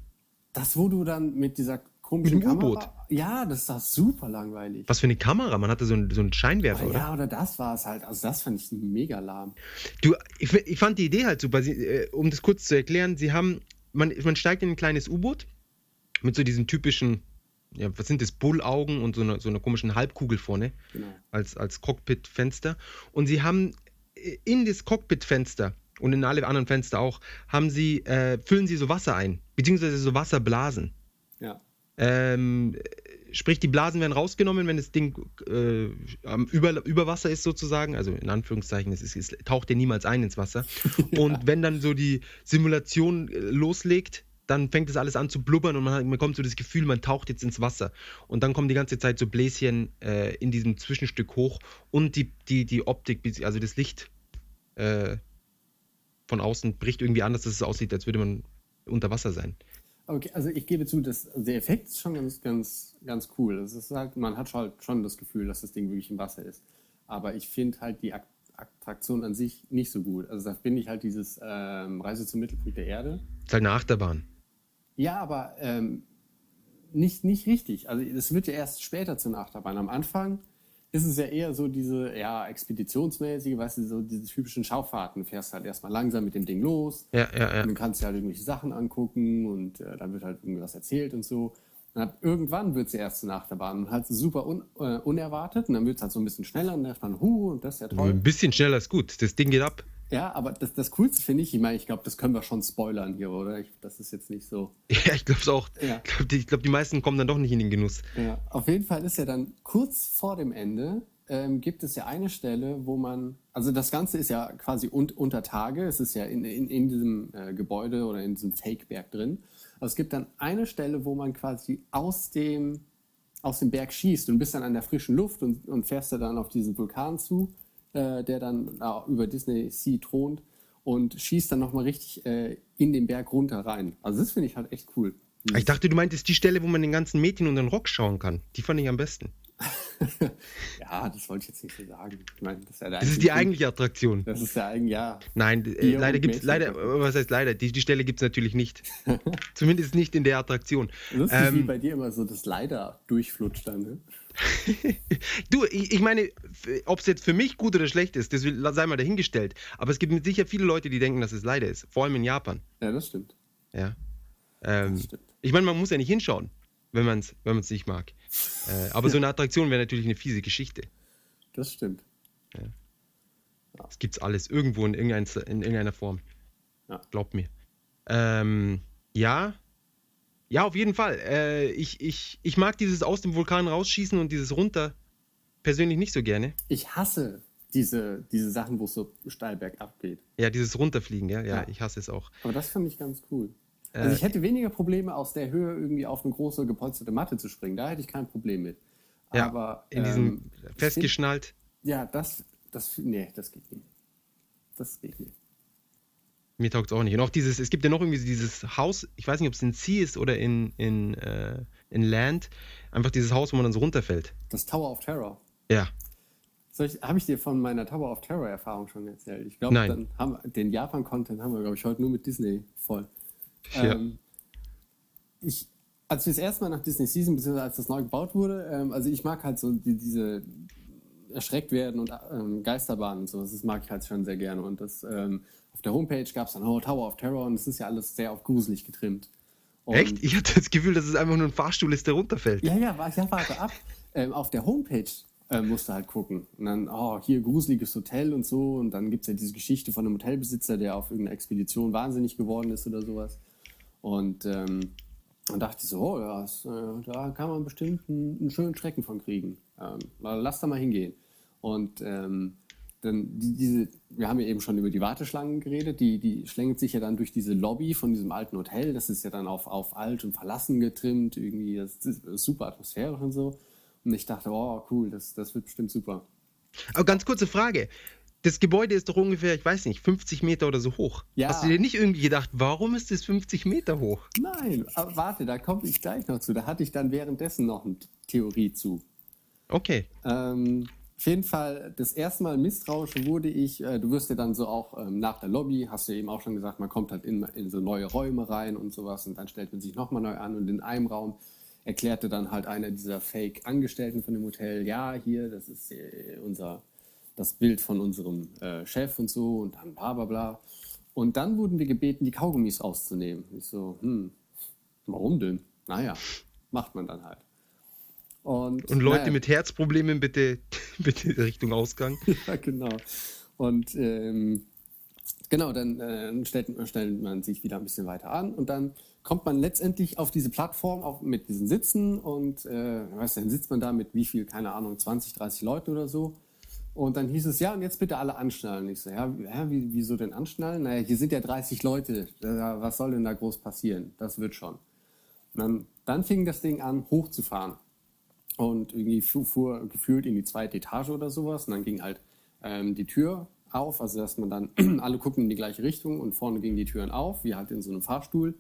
Das, wo du dann mit dieser komischen Mit dem. U-Boot. Ja, das war super langweilig. Was für eine Kamera? Man hatte so, einen- so einen Scheinwerfer, oder? Ja, oder das war es halt. Also das fand ich mega lahm. Du, ich, ich fand die Idee halt super. Sie, äh, um das kurz zu erklären, sie haben, man, man steigt in ein kleines U-Boot mit so diesen typischen, ja, was sind das, Bullaugen und so einer so einer komischen Halbkugel vorne Genau. als, als Cockpitfenster. Und sie haben äh, in das Cockpitfenster und in alle anderen Fenster auch, haben sie, äh, füllen sie so Wasser ein, beziehungsweise so Wasserblasen. Ja. Ähm, sprich, die Blasen werden rausgenommen, wenn das Ding äh, über, über Wasser ist sozusagen. Also in Anführungszeichen, es, ist, es taucht ja niemals ein ins Wasser. Und wenn dann so die Simulation äh, loslegt, dann fängt es alles an zu blubbern und man, hat, man kommt so das Gefühl, man taucht jetzt ins Wasser. Und dann kommen die ganze Zeit so Bläschen äh, in diesem Zwischenstück hoch und die, die, die Optik, also das Licht äh, von außen bricht irgendwie anders, dass es aussieht, als würde man unter Wasser sein. Okay, also ich gebe zu, dass der Effekt ist schon ganz, ganz, ganz cool. Es ist halt, man hat halt schon das Gefühl, dass das Ding wirklich im Wasser ist. Aber ich finde halt die Attraktion an sich nicht so gut. Also da finde ich halt dieses ähm, Reise zum Mittelpunkt der Erde. Das ist halt eine Achterbahn. Ja, aber ähm, nicht, nicht richtig. Also es wird ja erst später zu einer Achterbahn. Am Anfang ist es ja eher so diese, ja, expeditionsmäßige, weißt du, so diese typischen Schaufahrten. Du fährst halt erstmal langsam mit dem Ding los. Ja, ja, ja. Und dann kannst du halt irgendwelche Sachen angucken und äh, dann wird halt irgendwas erzählt und so. Dann irgendwann wird sie erst eine Achterbahn und halt super un, äh, unerwartet und dann wird es halt so ein bisschen schneller und dann man, hu, und das ist ja toll. Ein bisschen schneller ist gut, das Ding geht ab. Ja, aber das, das Coolste finde ich, ich meine, ich glaube, das können wir schon spoilern hier, oder? Ich, das ist jetzt nicht so. Ja, ich glaube es auch. Ja. Ich glaube, die, glaub, die meisten kommen dann doch nicht in den Genuss. Ja, auf jeden Fall ist ja dann kurz vor dem Ende ähm, gibt es ja eine Stelle, wo man, also das Ganze ist ja quasi un, unter Tage, es ist ja in, in, in diesem äh, Gebäude oder in diesem Fake-Berg drin. Aber es gibt dann eine Stelle, wo man quasi aus dem, aus dem Berg schießt und bist dann an der frischen Luft und, und fährst dann auf diesen Vulkan zu äh, der dann äh, über Disney Sea thront und schießt dann nochmal richtig äh, in den Berg runter rein. Also das finde ich halt echt cool. Ich dachte, du meintest die Stelle, wo man den ganzen Mädchen und den Rock schauen kann. Die fand ich am besten. ja, das wollte ich jetzt nicht so sagen. Ich meine, das ist, ja das ist die eigentliche Attraktion. Das ist ja eigentlich, ja. Nein, äh, leider gibt es, leider, was heißt leider? Die, die Stelle gibt es natürlich nicht. Zumindest nicht in der Attraktion. Lustig, ähm, wie bei dir immer so das leider durchflutscht dann, ne? du, ich, ich meine, ob es jetzt für mich gut oder schlecht ist, das sei mal dahingestellt. Aber es gibt mit sicher viele Leute, die denken, dass es leider ist. Vor allem in Japan. Ja, das stimmt. Ja. Ähm, das stimmt. Ich meine, man muss ja nicht hinschauen, wenn man es wenn nicht mag. Äh, aber so eine Attraktion wäre natürlich eine fiese Geschichte. Das stimmt. Ja. Das gibt's alles irgendwo in, irgendein, in irgendeiner Form. Ja. Glaubt mir. Ähm, ja, ja, auf jeden Fall. Äh, ich, ich, ich mag dieses aus dem Vulkan rausschießen und dieses runter persönlich nicht so gerne. Ich hasse diese, diese Sachen, wo es so steil bergab geht. Ja, dieses Runterfliegen, ja, ja, ja. ich hasse es auch. Aber das finde ich ganz cool. Äh, also ich hätte weniger Probleme, aus der Höhe irgendwie auf eine große gepolsterte Matte zu springen. Da hätte ich kein Problem mit. Ja, Aber in diesem ähm, festgeschnallt. Find, ja, das, das, nee, das geht nicht. Das geht nicht. Mir taugt es auch nicht. Und auch dieses, es gibt ja noch irgendwie dieses Haus, ich weiß nicht, ob es in Sea ist oder in, in, äh, in Land, einfach dieses Haus, wo man dann so runterfällt. Das Tower of Terror. Ja. Habe ich dir von meiner Tower of Terror Erfahrung schon erzählt? Ich glaube, den Japan-Content haben wir, glaube ich, heute nur mit Disney voll. Ja. Ähm, ich, als wir das erste Mal nach Disney Season, beziehungsweise als das neu gebaut wurde, ähm, also ich mag halt so die, diese erschreckt werden und ähm, Geisterbahnen und so, das mag ich halt schon sehr gerne. Und das ähm, auf der Homepage gab es dann oh, Tower of Terror und es ist ja alles sehr auf gruselig getrimmt. Und Echt? Ich hatte das Gefühl, dass es einfach nur ein Fahrstuhl ist, der runterfällt. Ja, ja, ja warte ab. ähm, auf der Homepage äh, musst du halt gucken. Und dann, oh, hier gruseliges Hotel und so. Und dann gibt es ja diese Geschichte von einem Hotelbesitzer, der auf irgendeiner Expedition wahnsinnig geworden ist oder sowas. Und ähm, dann dachte ich so, oh das, äh, da kann man bestimmt einen, einen, schönen Schrecken von kriegen. Ähm, lass da mal hingehen. Und ähm, dann die, diese, wir haben ja eben schon über die Warteschlangen geredet, die, die schlängelt sich ja dann durch diese Lobby von diesem alten Hotel. Das ist ja dann auf, auf alt und verlassen getrimmt, irgendwie, das ist super atmosphärisch und so. Und ich dachte, oh cool, das, das wird bestimmt super. Aber ganz kurze Frage. Das Gebäude ist doch ungefähr, ich weiß nicht, 50 Meter oder so hoch. Ja. Hast du dir nicht irgendwie gedacht, warum ist es 50 Meter hoch? Nein, aber warte, da komme ich gleich noch zu. Da hatte ich dann währenddessen noch eine Theorie zu. Okay. Ähm, auf jeden Fall, das erste Mal misstrauisch wurde ich, äh, du wirst ja dann so auch ähm, nach der Lobby, hast du eben auch schon gesagt, man kommt halt in, in so neue Räume rein und sowas und dann stellt man sich nochmal neu an und in einem Raum erklärte dann halt einer dieser Fake-Angestellten von dem Hotel, ja, hier, das ist äh, unser, das Bild von unserem äh, Chef und so und dann bla bla bla. Und dann wurden wir gebeten, die Kaugummis auszunehmen. Ich so, hm, warum denn? Naja, macht man dann halt. Und, und Leute naja. mit Herzproblemen bitte, bitte Richtung Ausgang. ja, genau. Und ähm, genau, dann äh, stellt, stellt man sich wieder ein bisschen weiter an und dann kommt man letztendlich auf diese Plattform auch mit diesen Sitzen und äh, weißt, dann sitzt man da mit wie viel, keine Ahnung, 20, 30 Leuten oder so. Und dann hieß es, ja, und jetzt bitte alle anschnallen. Ich so, ja, ja wie, wieso denn anschnallen? Naja, hier sind ja 30 Leute. Was soll denn da groß passieren? Das wird schon. Dann, dann fing das Ding an, hochzufahren. Und irgendwie fuhr, fuhr gefühlt in die zweite Etage oder sowas. Und dann ging halt ähm, die Tür auf, also dass man dann, alle gucken in die gleiche Richtung und vorne gingen die Türen auf, wie halt in so einem Fahrstuhl.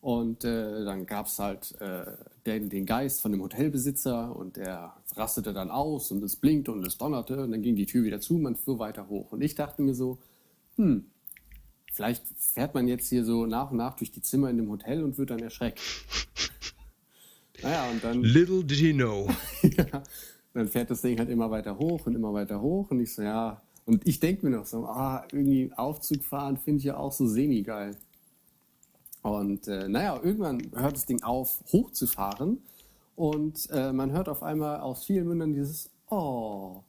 Und äh, dann gab es halt äh, den, den Geist von dem Hotelbesitzer und der rastete dann aus und es blinkte und es donnerte und dann ging die Tür wieder zu, man fuhr weiter hoch. Und ich dachte mir so, hm, vielleicht fährt man jetzt hier so nach und nach durch die Zimmer in dem Hotel und wird dann erschreckt. Naja, und dann, Little did he know. ja, dann fährt das Ding halt immer weiter hoch und immer weiter hoch und ich so, ja, und ich denke mir noch so, ah, irgendwie Aufzug fahren finde ich ja auch so semi-geil. Und äh, naja, irgendwann hört das Ding auf, hochzufahren und äh, man hört auf einmal aus vielen Mündern dieses Oh.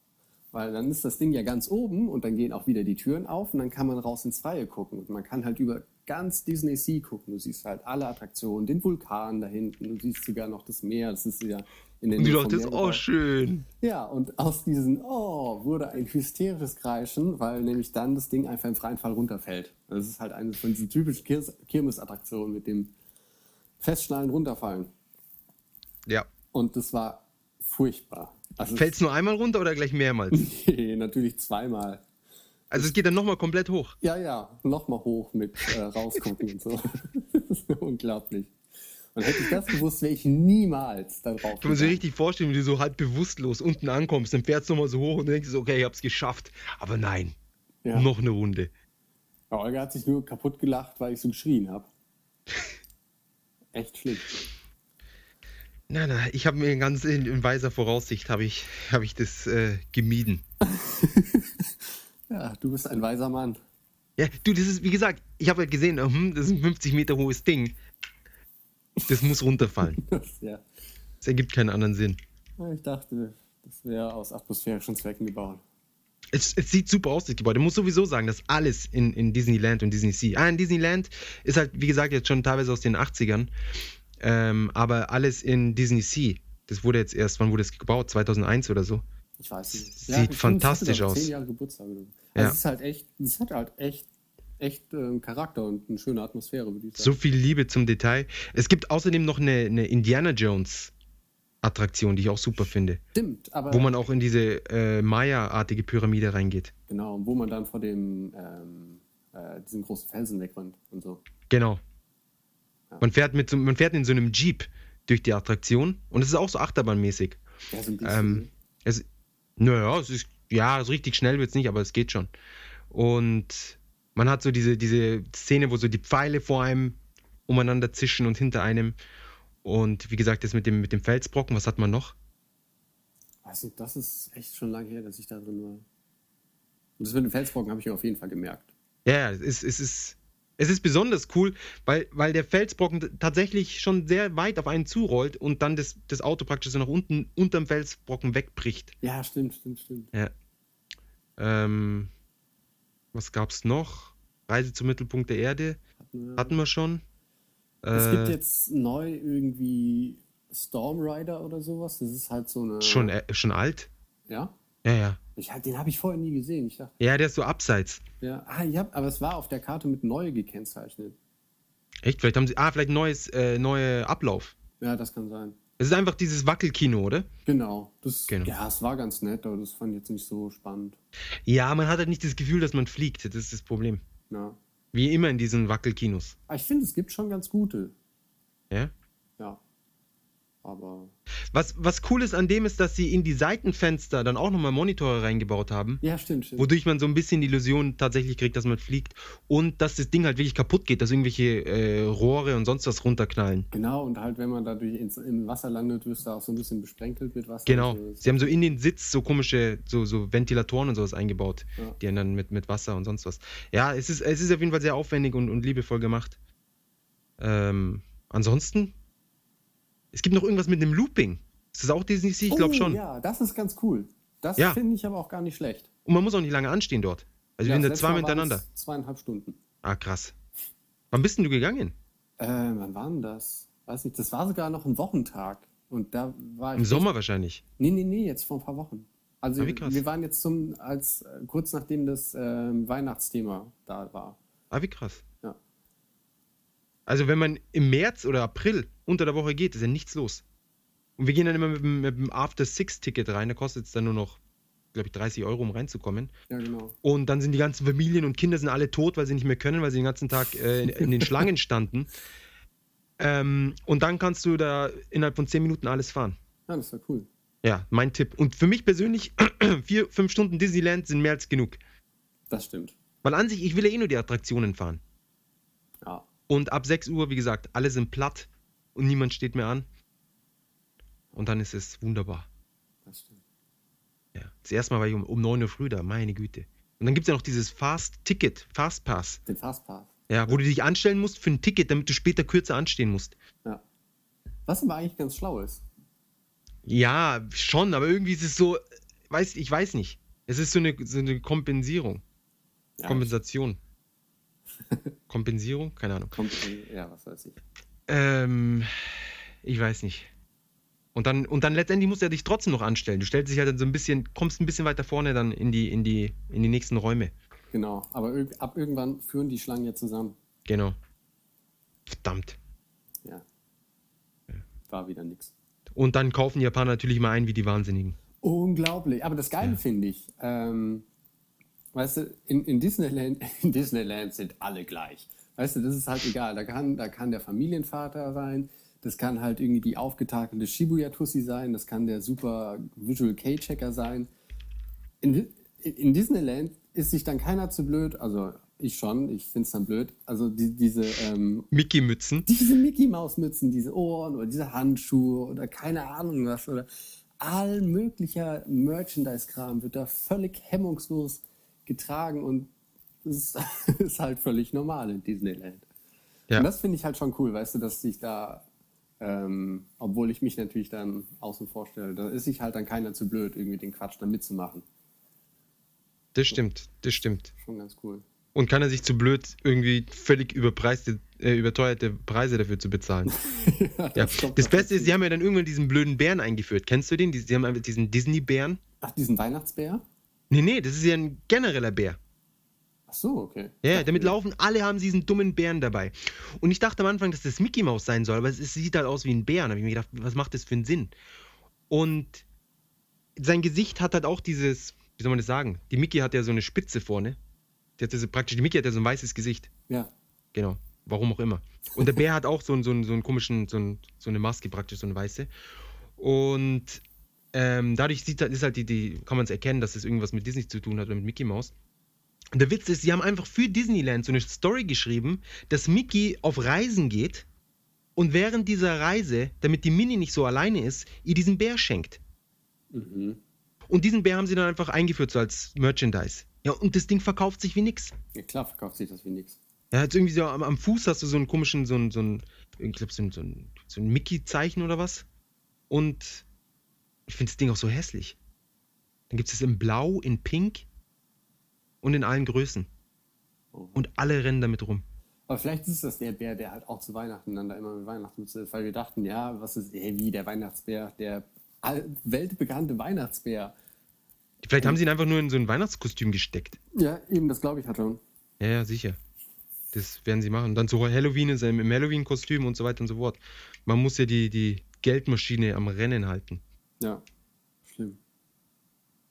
Weil dann ist das Ding ja ganz oben und dann gehen auch wieder die Türen auf und dann kann man raus ins Freie gucken. Und man kann halt über ganz Disney Sea gucken. Du siehst halt alle Attraktionen, den Vulkan da hinten, du siehst sogar noch das Meer, das ist ja in der Und du dachtest, oh, schön. Ja, und aus diesem Oh wurde ein hysterisches Kreischen, weil nämlich dann das Ding einfach im freien Fall runterfällt. Das ist halt eine von diesen typischen Kir Kirmesattraktionen mit dem Festschnallen runterfallen. Ja. Und das war furchtbar. Also Fällt's nur einmal runter oder gleich mehrmals? Nee, natürlich zweimal. Also es geht dann nochmal komplett hoch. Ja, ja, nochmal hoch mit äh, rausgucken und so. Das ist unglaublich. Und hätte ich das gewusst, wäre ich niemals da drauf. Kann man sich richtig vorstellen, wie du so halb bewusstlos unten ankommst, dann fährst du nochmal so hoch und denkst okay, ich hab's geschafft. Aber nein, Ja. noch eine Runde. Ja, Olga hat sich nur kaputt gelacht, weil ich so geschrien habe. Echt schlimm. Na, na, ich habe mir ganz in, in weiser Voraussicht habe ich, hab ich das äh, gemieden. Ja, du bist ein weiser Mann. Ja, du, das ist, wie gesagt, ich habe halt gesehen, hm, das ist ein 50 Meter hohes Ding. Das muss runterfallen. Das, ja. Das ergibt keinen anderen Sinn. Ja, Ich dachte, das wäre aus atmosphärischen Zwecken gebaut. Es, es sieht super aus, das Gebäude. Ich muss sowieso sagen, dass alles in, in Disneyland und Disney Sea. Ah, in Disneyland ist halt, wie gesagt, jetzt schon teilweise aus den 80ern. Ähm, aber alles in Disney Sea. Das wurde jetzt erst, wann wurde das gebaut? 2001 oder so. Ich weiß nicht. Sieht es fantastisch aus. Zehn Jahre Geburtstag oder so. Ja. Also es ist halt echt, es hat halt echt, echt ähm, Charakter und eine schöne Atmosphäre, würde ich So sagen. viel Liebe zum Detail. Es gibt außerdem noch eine, eine Indiana Jones Attraktion, die ich auch super finde. Stimmt, aber Wo man auch in diese äh, Maya-artige Pyramide reingeht. genau, wo man dann vor dem ähm, äh, diesem großen Felsen wegrennt und so. Genau. Ja. Man fährt, mit so, man fährt in so einem Jeep durch die Attraktion und es ist auch so achterbahnmäßig. Ja, so ein bisschen. Ähm, ne? es, naja, es ist, ja, so richtig schnell wird es nicht, aber es geht schon. Und man hat so diese, diese Szene, wo so die Pfeile vor einem umeinander zischen und hinter einem. Und wie gesagt, das mit dem, mit dem Felsbrocken, was hat man noch? Nicht, das ist echt schon lange her, dass ich da drin war. Und das mit dem Felsbrocken habe ich mir auf jeden Fall gemerkt. Ja, ja, es ist, es ist, es ist besonders cool, weil, weil der Felsbrocken tatsächlich schon sehr weit auf einen zurollt und dann das, das Auto praktisch so nach unten unterm Felsbrocken wegbricht. Ja, stimmt, stimmt, stimmt. Ja. Ähm, was gab's noch? Reise zum Mittelpunkt der Erde Hatten wir, hatten wir schon. es Äh, gibt jetzt neu irgendwie Storm Rider oder sowas. Das ist halt so eine. schon, äh, schon alt? Ja? Ja, ja. Ich, den habe ich vorher nie gesehen. Ich dachte, Ja, der ist so abseits. ja. Ah, ja, aber es war auf der Karte mit neu gekennzeichnet. Echt? Vielleicht haben sie. Ah, vielleicht neues, äh, neue Ablauf. Ja, das kann sein. Es ist einfach dieses Wackelkino, oder? Genau. Das, Genau. Ja, es war ganz nett, aber das fand ich jetzt nicht so spannend. Ja, man hat halt nicht das Gefühl, dass man fliegt. Das ist das Problem. Ja. Wie immer in diesen Wackelkinos. Aber ich finde, es gibt schon ganz gute. Ja? Ja. Was, was cool ist an dem ist, dass sie in die Seitenfenster dann auch nochmal Monitore reingebaut haben, Ja, stimmt, stimmt. wodurch man so ein bisschen die Illusion tatsächlich kriegt, dass man fliegt und dass das Ding halt wirklich kaputt geht, dass irgendwelche äh, Rohre und sonst was runterknallen. Genau, und halt, wenn man dadurch ins, im Wasser landet, wirst du auch so ein bisschen besprenkelt mit Wasser. Genau. Also, Sie haben so in den Sitz so komische, so, so Ventilatoren und sowas eingebaut, Ja. die dann mit, mit Wasser und sonst was. Ja, es ist, es ist auf jeden Fall sehr aufwendig und, und liebevoll gemacht. Ähm, ansonsten, es gibt noch irgendwas mit einem Looping. Ist das auch Disney Sea? Ich glaube oh, schon. Ja, das ist ganz cool. Das Ja. finde ich aber auch gar nicht schlecht. Und man muss auch nicht lange anstehen dort. Also wir ja, sind da zweimal hintereinander. Zweieinhalb Stunden. Ah, krass. Wann bist denn du gegangen? Äh, wann war denn das? Weiß nicht, das war sogar noch ein Wochentag. Und da war. Im Sommer wahrscheinlich. Nee, nee, nee, jetzt vor ein paar Wochen. Also Ah, wie krass. wir waren jetzt zum, als äh, kurz nachdem das ähm, Weihnachtsthema da war. Ah, wie krass. Also wenn man im März oder April unter der Woche geht, ist ja nichts los. Und wir gehen dann immer mit dem, mit dem After-Six-Ticket rein, da kostet es dann nur noch, glaube ich, 30 Euro, um reinzukommen. Ja, genau. Und dann sind die ganzen Familien und Kinder sind alle tot, weil sie nicht mehr können, weil sie den ganzen Tag äh, in, in den Schlangen standen. Ähm, und dann kannst du da innerhalb von 10 Minuten alles fahren. Ja, das war cool. Ja, mein Tipp. Und für mich persönlich, vier, fünf Stunden Disneyland sind mehr als genug. Das stimmt. Weil an sich, ich will ja eh nur die Attraktionen fahren. Ja. Und ab 6 Uhr, wie gesagt, alle sind platt und niemand steht mehr an. Und dann ist es wunderbar. Das stimmt. Ja. Das erste Mal war ich um, um 9 Uhr früh da, meine Güte. Und dann gibt es ja noch dieses Fast-Ticket, Fast-Pass. Den Fastpass. Ja, wo du dich anstellen musst für ein Ticket, damit du später kürzer anstehen musst. Ja. Was aber eigentlich ganz schlau ist. Ja, schon, aber irgendwie ist es so, weiß, ich weiß nicht. Es ist so eine, so eine Kompensierung. Ja, Kompensation. Kompensierung? Keine Ahnung. Ja, was weiß ich. Ähm, ich weiß nicht. Und dann, und dann letztendlich du ja dich trotzdem noch anstellen. Du stellst dich halt dann so ein bisschen, kommst ein bisschen weiter vorne dann in die, in die, in die nächsten Räume. Genau. Aber ab irgendwann führen die Schlangen ja zusammen. Genau. Verdammt. Ja. War wieder nix. Und dann kaufen die Japaner natürlich mal ein wie die Wahnsinnigen. Unglaublich. Aber das Geile Ja. finde ich, ähm, weißt du, in, in, Disneyland, in Disneyland sind alle gleich. Weißt du, das ist halt egal. Da kann, da kann der Familienvater rein, das kann halt irgendwie die aufgetakelte Shibuya-Tussi sein, das kann der super Visual K-Checker sein. In, in Disneyland ist sich dann keiner zu blöd, also ich schon, ich finde es dann blöd. Also die, diese ähm, Mickey-Mützen. diese Mickey Maus Mützen, diese Ohren oder diese Handschuhe oder keine Ahnung was oder all möglicher Merchandise Kram wird da völlig hemmungslos getragen und das ist, ist halt völlig normal in Disneyland. Ja. Und das finde ich halt schon cool, weißt du, dass sich da ähm, obwohl ich mich natürlich dann außen vorstelle, da ist sich halt dann keiner zu blöd, irgendwie den Quatsch da mitzumachen. Das stimmt, das stimmt. Schon ganz cool. Und kann er sich zu blöd, irgendwie völlig überpreiste, äh, überteuerte Preise dafür zu bezahlen. Ja. Das noch Beste ist, sie haben ja dann irgendwann diesen blöden Bären eingeführt. Kennst du den? Die, sie haben einfach diesen Disney-Bären. Ach, diesen Weihnachtsbär? Nee, nee, das ist ja ein genereller Bär. Ach so, okay. Ja, damit laufen alle haben diesen dummen Bären dabei. Und ich dachte am Anfang, dass das Mickey Mouse sein soll, aber es, es sieht halt aus wie ein Bär. Da habe ich mir gedacht, was macht das für einen Sinn? Und sein Gesicht hat halt auch dieses, wie soll man das sagen? Die Mickey hat ja so eine Spitze vorne. Die hat diese, praktisch, die Mickey hat ja so ein weißes Gesicht. Ja. Genau. Warum auch immer. Und der Bär hat auch so, einen- so, einen- so einen komischen, so, einen, so eine Maske praktisch, so eine weiße. Und ähm, dadurch sieht, ist halt die, die, kann man es erkennen, dass es irgendwas mit Disney zu tun hat oder mit Mickey Mouse. Und der Witz ist, sie haben einfach für Disneyland so eine Story geschrieben, dass Mickey auf Reisen geht und während dieser Reise, damit die Minnie nicht so alleine ist, ihr diesen Bär schenkt. Mhm. Und diesen Bär haben sie dann einfach eingeführt, so als Merchandise. Ja, und das Ding verkauft sich wie nix. Ja, klar verkauft sich das wie nix. Ja, jetzt irgendwie so am, am Fuß hast du so einen komischen, so ein, so ein ich glaube, so ein, so ein, so ein Mickey-Zeichen oder was. Und ich finde das Ding auch so hässlich. Dann gibt es es in Blau, in Pink und in allen Größen. Oh. Und alle rennen damit rum. Aber vielleicht ist das der Bär, der halt auch zu Weihnachten dann da immer mit Weihnachtsmütze ist, weil wir dachten, ja, was ist, hey, wie der Weihnachtsbär, der weltbekannte Weihnachtsbär. Vielleicht haben sie ihn einfach nur in so ein Weihnachtskostüm gesteckt. Ja, eben, das glaube ich halt schon. Ja, ja, sicher. Das werden sie machen. Und dann so Halloween in seinem im Halloween-Kostüm und so weiter und so fort. Man muss ja die, die Geldmaschine am Rennen halten. Ja, schlimm.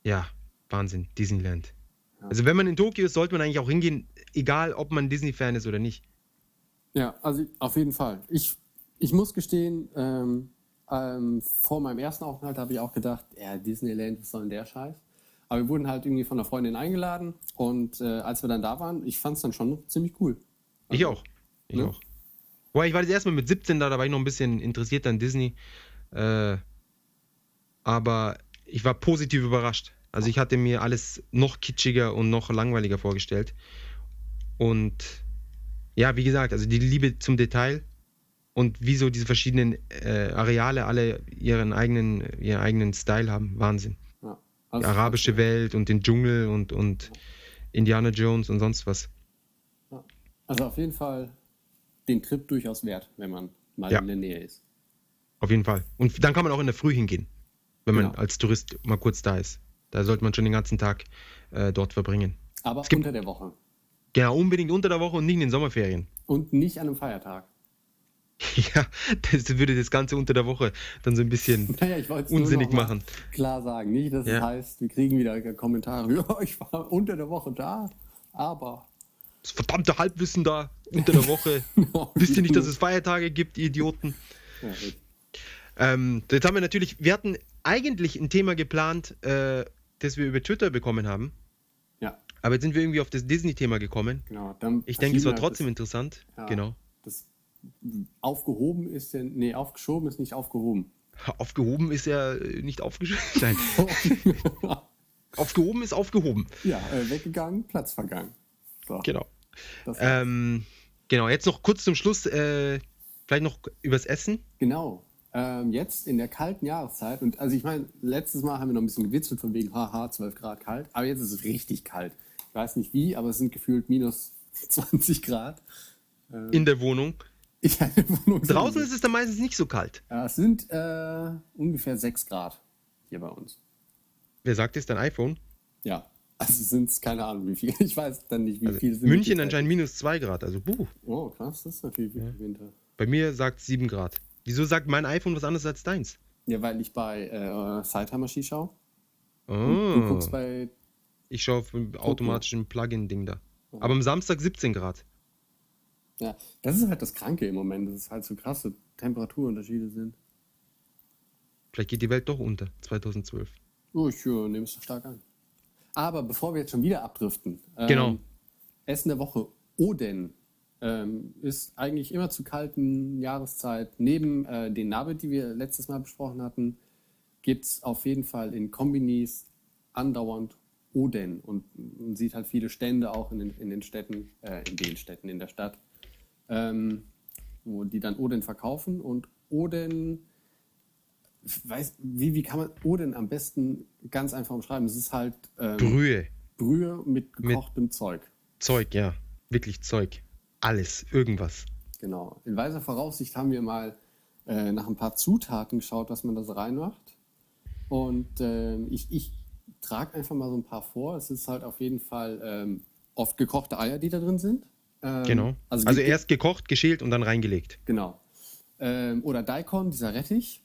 Ja, Wahnsinn. Disneyland. Ja. Also wenn man in Tokio ist, sollte man eigentlich auch hingehen, egal ob man Disney-Fan ist oder nicht. Ja, also auf jeden Fall. Ich, ich muss gestehen, ähm, ähm, vor meinem ersten Aufenthalt habe ich auch gedacht, ja, Disneyland, was soll denn der Scheiß? Aber wir wurden halt irgendwie von einer Freundin eingeladen und äh, als wir dann da waren, ich fand es dann schon ziemlich cool. Ich auch. Ich Ne? auch. Boah, ich war das erste Mal mit 17 da, da war ich noch ein bisschen interessiert an Disney. Äh, aber ich war positiv überrascht. Also ich hatte mir alles noch kitschiger und noch langweiliger vorgestellt. Und ja, wie gesagt, also die Liebe zum Detail und wieso diese verschiedenen äh, Areale alle ihren eigenen, ihren eigenen Style haben. Wahnsinn. Ja. Die Also, arabische Welt und den Dschungel und, und Indiana Jones und sonst was. Also auf jeden Fall den Trip durchaus wert, wenn man mal Ja. in der Nähe ist. Auf jeden Fall. Und dann kann man auch in der Früh hingehen, wenn man Genau. als Tourist mal kurz da ist. Da sollte man schon den ganzen Tag äh, dort verbringen. Aber Es gibt- unter der Woche. Genau, unbedingt unter der Woche und nicht in den Sommerferien. Und nicht an einem Feiertag. Ja, das würde das Ganze unter der Woche dann so ein bisschen Naja, es unsinnig machen. Klar sagen. Nicht, dass es Ja. heißt, wir kriegen wieder Kommentare. Ja, ich war unter der Woche da, aber. Das verdammte Halbwissen da unter der Woche. Wisst ihr nicht, dass es Feiertage gibt, ihr Idioten? Ja. Ähm, jetzt haben wir natürlich, wir hatten eigentlich ein Thema geplant, äh, das wir über Twitter bekommen haben. ja, Aber jetzt sind wir irgendwie auf das Disney-Thema gekommen. genau. Dann Ich denke, es war wir trotzdem das- interessant. Ja. Genau. Das aufgehoben ist denn. Nee, aufgeschoben ist nicht aufgehoben. Aufgehoben ist ja äh, nicht aufgeschoben. Aufgehoben ist aufgehoben. ja, äh, weggegangen, Platz vergangen. So, Genau. Ähm, genau, jetzt noch kurz zum Schluss, äh, vielleicht noch übers Essen. Genau. Ähm, jetzt in der kalten Jahreszeit, und also ich meine, letztes Mal haben wir noch ein bisschen gewitzelt von wegen, haha, 12 Grad kalt, aber jetzt ist es richtig kalt. Ich weiß nicht wie, aber es sind gefühlt minus 20 Grad. in der Wohnung. Ich eine Wohnung Draußen ist es dann meistens nicht so kalt. ja, es sind äh, ungefähr 6 Grad hier bei uns. Wer sagt es? Dein iPhone? Ja, also sind es keine Ahnung, wie viel. Ich weiß dann nicht, wie Also viel sind. München anscheinend minus 2 Grad. Also, buh. Oh, krass, das ist natürlich wirklich Winter. Bei mir sagt 7 Grad. Wieso sagt mein iPhone was anderes als deins? Ja, weil ich bei äh, Sideheimer Ski schaue. Oh, Du guckst bei. ich schaue auf dem automatischen Plugin-Ding da. Aber am Samstag 17 Grad. Ja, das ist halt das Kranke im Moment, dass es halt so krasse Temperaturunterschiede sind. Vielleicht geht die Welt doch unter, 2012. Oh, ich äh, nehme es so stark an. Aber bevor wir jetzt schon wieder abdriften, ähm, Genau. Essen der Woche Oden ähm, ist eigentlich immer zur kalten Jahreszeit. Neben äh, den Nabe, die wir letztes Mal besprochen hatten, gibt es auf jeden Fall in Kombinis andauernd Oden. Und man sieht halt viele Stände auch in den, in den Städten, äh, in den Städten, in der Stadt, ähm, wo die dann Oden verkaufen. Und Oden weiß, wie, wie kann man Oden am besten ganz einfach umschreiben? Es ist halt ähm, Brühe, Brühe mit gekochtem Zeug. Zeug, ja. Wirklich Zeug. Alles, irgendwas. Genau. In weiser Voraussicht haben wir mal äh, nach ein paar Zutaten geschaut, was man da so reinmacht. Und ähm, ich, ich trage einfach mal so ein paar vor. Es ist halt auf jeden Fall ähm, oft gekochte Eier, die da drin sind. Ähm, Genau. Also, Also, erst gekocht, geschält und dann reingelegt. Genau. Ähm, oder Daikon, dieser Rettich.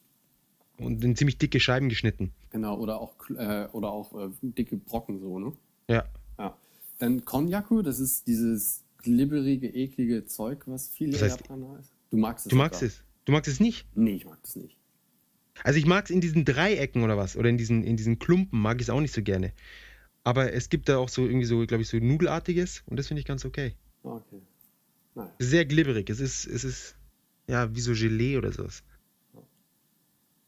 Und in ziemlich dicke Scheiben geschnitten. Genau. Oder auch, äh, oder auch äh, dicke Brocken so, ne? Ja. Ja. Dann Konjaku, das ist dieses glibberige, eklige Zeug, was viele Das heißt- Japaner essen. Du magst es Du magst sogar. es. Du magst es nicht. Nee, ich mag das nicht. Also ich mag es in diesen Dreiecken oder was, oder in diesen, in diesen Klumpen mag ich es auch nicht so gerne. Aber es gibt da auch so irgendwie so, glaube ich, so Nudelartiges und das finde ich ganz okay. Okay. Nein. Es ist sehr glibberig. Es ist, es ist, ja, wie so Gelee oder sowas.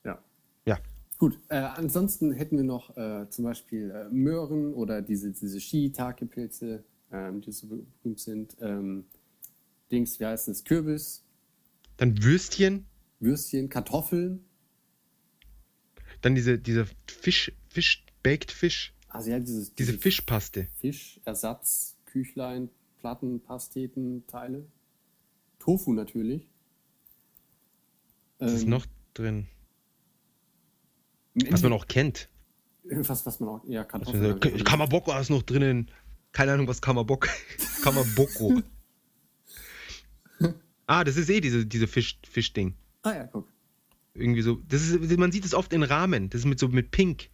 Ja. Ja. Gut, äh, ansonsten hätten wir noch äh, zum Beispiel äh, Möhren oder diese, diese Shiitake-Pilze, ähm, die so berühmt sind. Ähm, Dings, wie heißt es? Kürbis, Dann Würstchen, Würstchen, Kartoffeln. dann diese, diese Fisch, Fisch, Baked Fish, Also ja, dieses, diese Fischpaste. Fischersatz, Küchlein, Platten, Pasteten, Teile. Tofu natürlich. Was ist Ähm, noch drin? Was man auch kennt. Was, was man auch, ja, Kartoffeln. Kamaboko ist noch drinnen. Keine Ahnung, was Kamabok. Kamaboko. ah, das ist eh diese, diese Fisch, Fischding. Ah ja, guck. Irgendwie so. Das ist, man sieht es oft in Rahmen. Das ist mit so mit Pink.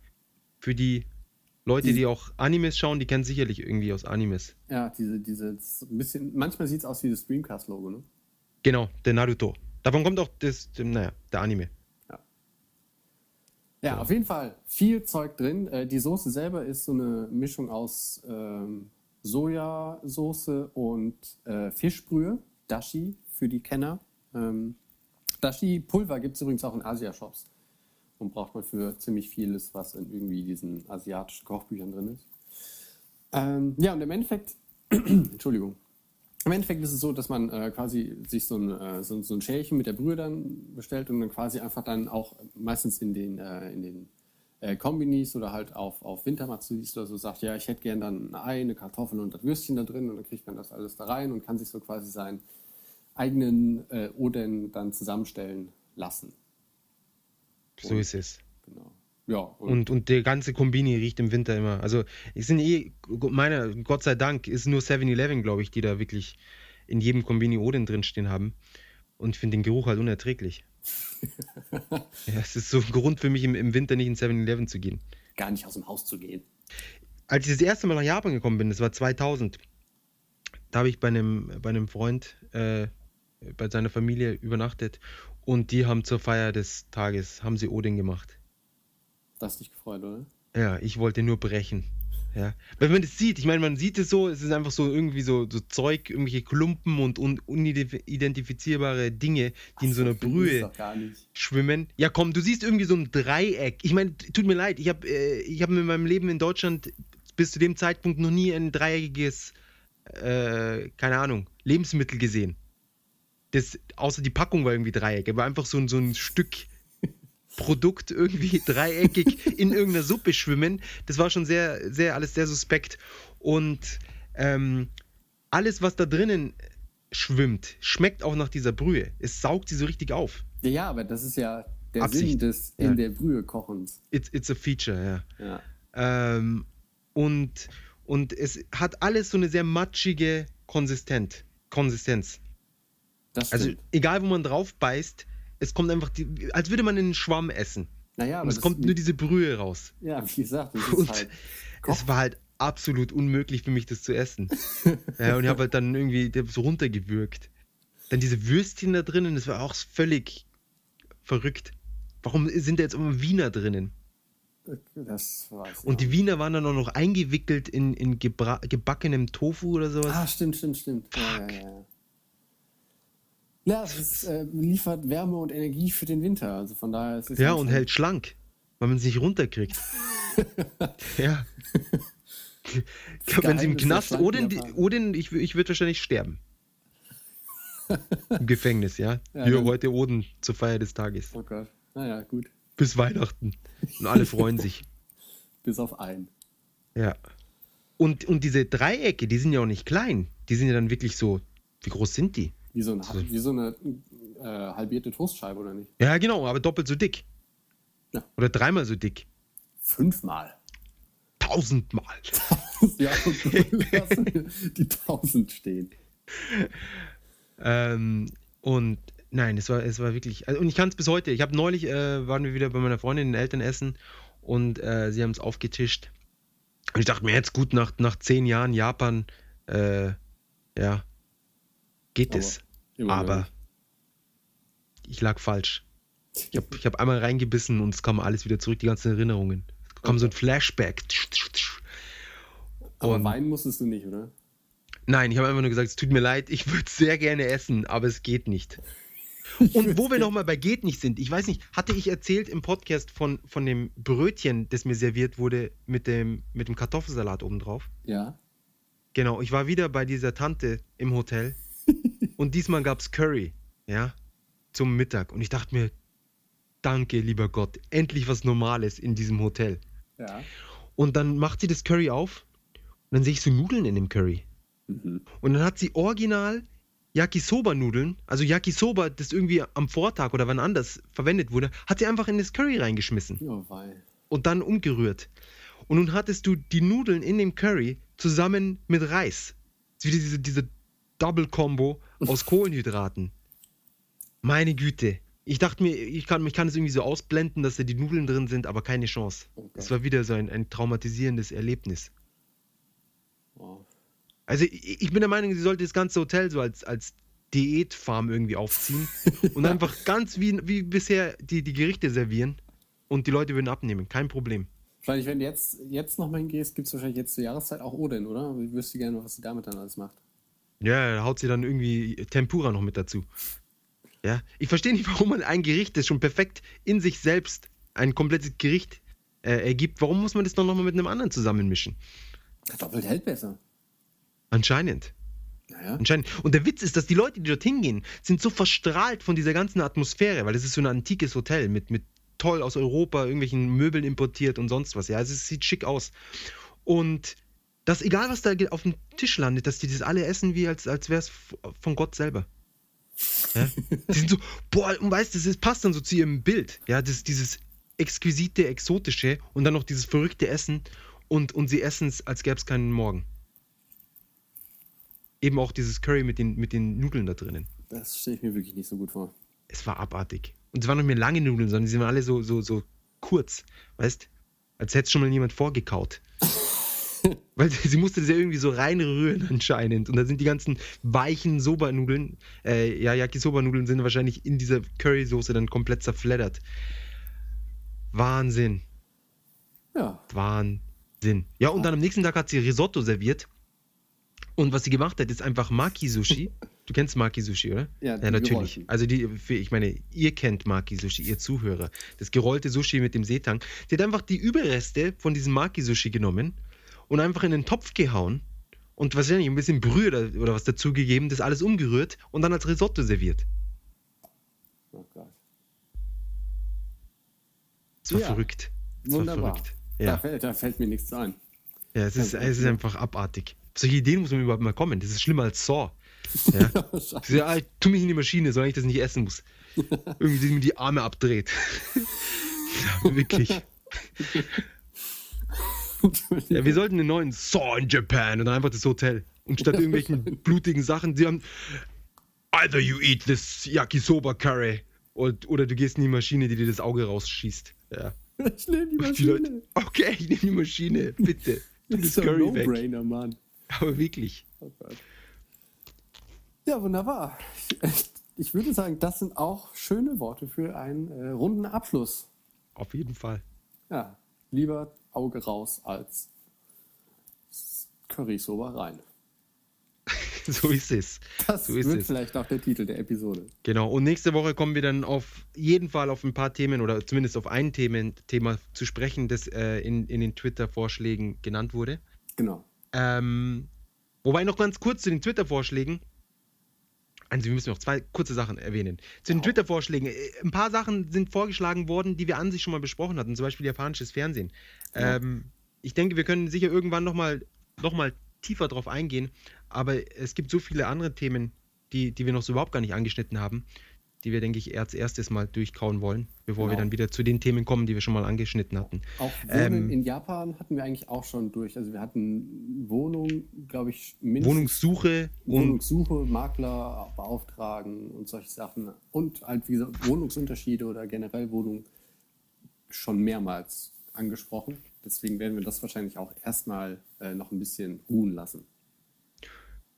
Für die Leute, Die- die auch Animes schauen, die kennen sicherlich irgendwie aus Animes. Ja, diese, diese, bisschen, manchmal sieht es aus wie das Dreamcast-Logo, ne? Genau, der Naruto. Davon kommt auch das, naja, der Anime. Ja, auf jeden Fall viel Zeug drin. Äh, die Soße selber ist so eine Mischung aus ähm, Sojasauce und äh, Fischbrühe, Dashi für die Kenner. Ähm, Dashi-Pulver gibt es übrigens auch in Asia-Shops und braucht man für ziemlich vieles, was in irgendwie diesen asiatischen Kochbüchern drin ist. Ähm, ja, und im Endeffekt, Entschuldigung, im Endeffekt ist es so, dass man äh, quasi sich so ein, äh, so, so ein Schälchen mit der Brühe dann bestellt und dann quasi einfach dann auch meistens in den, äh, in den äh, Kombinis oder halt auf, auf Wintermatsuis oder so sagt, ja, ich hätte gern dann ein Ei, eine Kartoffel und das Würstchen da drin und dann kriegt man das alles da rein und kann sich so quasi seinen eigenen äh, Oden dann zusammenstellen lassen. So ist es. Genau. Ja, Und, und der ganze Kombini riecht im Winter immer. Also, es sind eh, meiner, Gott sei Dank, ist nur 7-Eleven, glaube ich, die da wirklich in jedem Kombini Odin drinstehen haben. Und ich finde den Geruch halt unerträglich. ja, es ist so ein Grund für mich, im, im Winter nicht in 7-Eleven zu gehen. gar nicht aus dem Haus zu gehen. Als ich das erste Mal nach Japan gekommen bin, das war 2000, da habe ich bei einem, bei einem Freund, äh, bei seiner Familie übernachtet und die haben zur Feier des Tages, haben sie Odin gemacht. Das hat dich gefreut, oder? Ja, ich wollte nur brechen. Ja. Wenn man das sieht, ich meine, man sieht es so, es ist einfach so irgendwie so, so Zeug, irgendwelche Klumpen und un unidentifizierbare Dinge, die in so einer Ach, Brühe schwimmen. Ja, komm, du siehst irgendwie so ein Dreieck. Ich meine, tut mir leid, ich habe äh, ich hab in meinem Leben in Deutschland bis zu dem Zeitpunkt noch nie ein dreieckiges, äh, keine Ahnung, Lebensmittel gesehen. Das, außer die Packung war irgendwie Dreieck, aber einfach so, so ein Stück Produkt irgendwie dreieckig in irgendeiner Suppe schwimmen. Das war schon sehr, sehr, alles sehr suspekt. Und ähm, alles, was da drinnen schwimmt, schmeckt auch nach dieser Brühe. Es saugt sie so richtig auf. Ja, ja, aber das ist ja der Absicht. Sinn des Ja. in der Brühe kochens. It's, it's a feature, ja. Ja. Ähm, und, und es hat alles so eine sehr matschige Konsistenz. Das Also egal, wo man drauf beißt, es kommt einfach, die, als würde man einen Schwamm essen. naja, Und es kommt nur diese Brühe raus. Ja, wie gesagt, das Und halt. Es war halt absolut unmöglich für mich, das zu essen. ja, und ich habe halt dann irgendwie so runtergewürgt. Dann diese Würstchen da drinnen, das war auch völlig verrückt. Warum sind da jetzt immer Wiener drinnen? Das weiß ich Und die. Wiener waren dann auch noch eingewickelt in, in gebackenem Tofu oder sowas. Ah, stimmt, stimmt, stimmt. Ja, ja, ja. Ja, es äh, liefert Wärme und Energie für den Winter. Also von daher ist es ja, und hält schlank, weil man es nicht runterkriegt. ja. Wenn sie im Knast, Japaner. Odin ich, ich würde wahrscheinlich sterben. Im Gefängnis, ja. Ja, Hier heute Odin zur Feier des Tages. Oh Gott. Naja, gut. Bis Weihnachten. Und alle freuen sich. Bis auf einen. Ja. Und, und diese Dreiecke, die sind ja auch nicht klein. Die sind ja dann wirklich so. Wie groß sind die? Wie so, ein, wie so eine äh, halbierte Toastscheibe, oder nicht? Ja, genau, aber doppelt so dick. Ja. Oder dreimal so dick. Fünfmal. Tausendmal. ja, die tausend stehen. Ähm, und nein, es war, es war wirklich. Also, und ich kann es bis heute. Ich habe neulich, äh, waren wir wieder bei meiner Freundin in den Eltern essen und äh, sie haben es aufgetischt. Und ich dachte mir jetzt gut, nach, nach zehn Jahren Japan, äh, ja, geht es. Aber ich lag falsch. Ich habe ich hab einmal reingebissen und es kam alles wieder zurück, die ganzen Erinnerungen. Es kam so ein Flashback. Aber Und- weinen musstest du nicht, oder? Nein, ich habe einfach nur gesagt, es tut mir leid, ich würde sehr gerne essen, aber es geht nicht. Und wo wir nochmal bei geht nicht sind, ich weiß nicht, hatte ich erzählt im Podcast von, von dem Brötchen, das mir serviert wurde mit dem, mit dem Kartoffelsalat obendrauf? Ja. Genau, ich war wieder bei dieser Tante im Hotel und diesmal gab es Curry, ja, zum Mittag. Und ich dachte mir, danke, lieber Gott, endlich was Normales in diesem Hotel. Ja. Und dann macht sie das Curry auf und dann sehe ich so Nudeln in dem Curry. Mhm. Und dann hat sie original Yakisoba-Nudeln, also Yakisoba, das irgendwie am Vortag oder wann anders verwendet wurde, hat sie einfach in das Curry reingeschmissen Oh, wei. und dann umgerührt. Und nun hattest du die Nudeln in dem Curry zusammen mit Reis. Wieder diese, diese Double-Combo aus Kohlenhydraten. Meine Güte. Ich dachte mir, ich kann, ich kann es irgendwie so ausblenden, dass da die Nudeln drin sind, aber keine Chance. Gott. Es war wieder so ein, ein traumatisierendes Erlebnis. Wow. Also ich, ich bin der Meinung, sie sollte das ganze Hotel so als, als Diätfarm irgendwie aufziehen und einfach ganz wie, wie bisher die, die Gerichte servieren und die Leute würden abnehmen. Kein Problem. Wahrscheinlich, wenn du jetzt, jetzt nochmal hingehst, gibt es wahrscheinlich jetzt zur Jahreszeit auch Odin, oder? Ich wüsste gerne, was sie damit dann alles macht. Ja, da haut sie dann irgendwie Tempura noch mit dazu. Ja, ich verstehe nicht, warum man ein Gericht, das schon perfekt in sich selbst ein komplettes Gericht äh, ergibt, warum muss man das dann nochmal mit einem anderen zusammenmischen? Doppelt hält besser. Anscheinend. Naja. Anscheinend. Und der Witz ist, dass die Leute, die dorthin gehen, sind so verstrahlt von dieser ganzen Atmosphäre, weil es ist so ein antikes Hotel mit, mit toll aus Europa, irgendwelchen Möbeln importiert und sonst was. Ja, also es sieht schick aus. Und dass egal was da auf dem Tisch landet, dass die das alle essen, wie als, als wäre es von Gott selber. Ja? Die sind so, boah, und weißt du, das passt dann so zu ihrem Bild. Ja, das, dieses exquisite, exotische und dann noch dieses verrückte Essen und, und sie essen es, als gäbe es keinen Morgen. Eben auch dieses Curry mit den, mit den Nudeln da drinnen. Das stelle ich mir wirklich nicht so gut vor. Es war abartig. Und es waren nicht mehr lange Nudeln, sondern sie waren alle so, so, so kurz, weißt? Als hätte schon mal jemand vorgekaut. Weil sie musste das ja irgendwie so reinrühren anscheinend. Und da sind die ganzen weichen Soba-Nudeln, äh, ja, Yakisoba-Nudeln sind wahrscheinlich in dieser Currysoße dann komplett zerfleddert. Wahnsinn. Ja. Wahnsinn. Ja, und dann am nächsten Tag hat sie Risotto serviert. Und was sie gemacht hat, ist einfach Maki-Sushi. Du kennst Maki-Sushi, oder? Ja, ja natürlich. gerollten. Also die, ich meine, ihr kennt Maki-Sushi, ihr Zuhörer. Das gerollte Sushi mit dem Seetang. Die hat einfach die Überreste von diesem Maki-Sushi genommen und einfach in den Topf gehauen und wahrscheinlich ein bisschen Brühe oder, was dazugegeben, das alles umgerührt und dann als Risotto serviert. Oh Gott. Das war Ja, verrückt. Das war Wunderbar. verrückt. Da, Ja, fällt, da fällt mir nichts ein. ja es, ist, es ist einfach abartig. Solche Ideen muss man überhaupt mal kommen. Das ist schlimmer als Saw. Ja. Ja, ich tu mich in die Maschine, solange ich das nicht essen muss. Irgendwie die mir die Arme abdreht. ja, wirklich. Ja, wir sollten einen neuen Saw in Japan und dann einfach das Hotel. Und statt irgendwelchen blutigen Sachen, sie haben either you eat this Yakisoba Curry und, oder du gehst in die Maschine, die dir das Auge rausschießt. Ja. Ich nehme die Und die Leute, Maschine. okay, ich nehme die Maschine, bitte. Das das ist ein Curry weg. No-Brainer, Mann. Aber wirklich. Oh. Ja, wunderbar. Ich, ich würde sagen, das sind auch schöne Worte für einen äh, runden Abschluss. Auf jeden Fall. Ja, lieber Auge raus als Curry Soba rein. So ist es. Das so ist wird es. vielleicht auch der Titel der Episode. Genau, und nächste Woche kommen wir dann auf jeden Fall auf ein paar Themen oder zumindest auf ein Themen, Thema zu sprechen, das äh, in, in den Twitter-Vorschlägen genannt wurde. Genau. Ähm, wobei noch ganz kurz zu den Twitter-Vorschlägen. Also wir müssen noch zwei kurze Sachen erwähnen. Zu den Ja. Twitter-Vorschlägen. äh, Ein paar Sachen sind vorgeschlagen worden, die wir an sich schon mal besprochen hatten, zum Beispiel japanisches Fernsehen. Ja. Ähm, ich denke, wir können sicher irgendwann nochmal noch mal tiefer drauf eingehen, aber es gibt so viele andere Themen, die, die wir noch so überhaupt gar nicht angeschnitten haben, die wir, denke ich, als erstes mal durchkauen wollen, bevor wir Genau. dann wieder zu den Themen kommen, die wir schon mal angeschnitten hatten. Auch Wohnen Ähm, in Japan hatten wir eigentlich auch schon durch. Also wir hatten Wohnung, glaube ich, mindestens Wohnungssuche Wohnungssuche, Makler beauftragen und solche Sachen. Und halt, wie gesagt, Wohnungsunterschiede oder generell Wohnung schon mehrmals angesprochen. Deswegen werden wir das wahrscheinlich auch erstmal äh, noch ein bisschen ruhen lassen.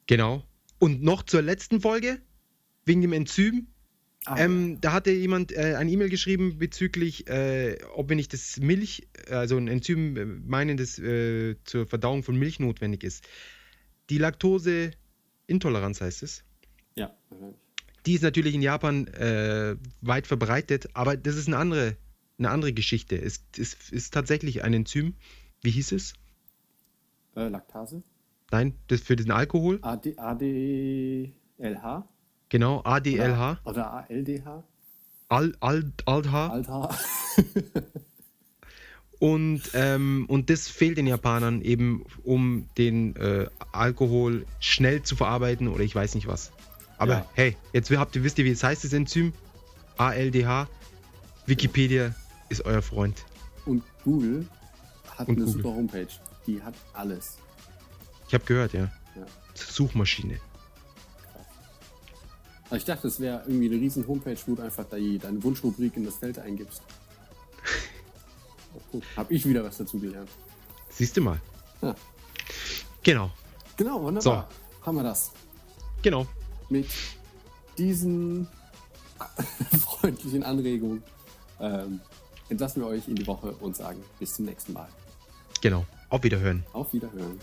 Genau. Und noch zur letzten Folge, wegen dem Enzym. Ah, Ähm, da hatte jemand äh, eine E-Mail geschrieben bezüglich, äh, ob wir nicht das Milch, also ein Enzym äh, meinen, das äh, zur Verdauung von Milch notwendig ist. Die Laktoseintoleranz heißt es. ja. Die ist natürlich in Japan äh, weit verbreitet, aber das ist eine andere, eine andere Geschichte. Es, es ist tatsächlich ein Enzym. Wie hieß es? Äh, Laktase? Nein, das für den Alkohol. AD, ADLH? Genau, ADLH. Oder ALDH? Al, Al, Aldha. Alter. Und, ähm, und das fehlt den Japanern eben, um den äh, Alkohol schnell zu verarbeiten oder ich weiß nicht was. Aber Ja. hey, jetzt habt ihr, wisst ihr, wie es heißt, das Enzym? ALDH. Wikipedia ist euer Freund. Und Google hat Und eine Google. super Homepage. Die hat alles. Ich habe gehört, ja. Ja. Suchmaschine. Also ich dachte, es wäre irgendwie eine riesen Homepage, wo du einfach deine Wunschrubrik in das Feld eingibst. Oh. Hab ich wieder was dazu gelernt. Siehst du mal. Ja. Genau, Genau, wunderbar. Haben wir das. genau. Mit diesen freundlichen Anregungen ähm, entlassen wir euch in die Woche und sagen bis zum nächsten Mal. Genau. Auf Wiederhören. Auf Wiederhören.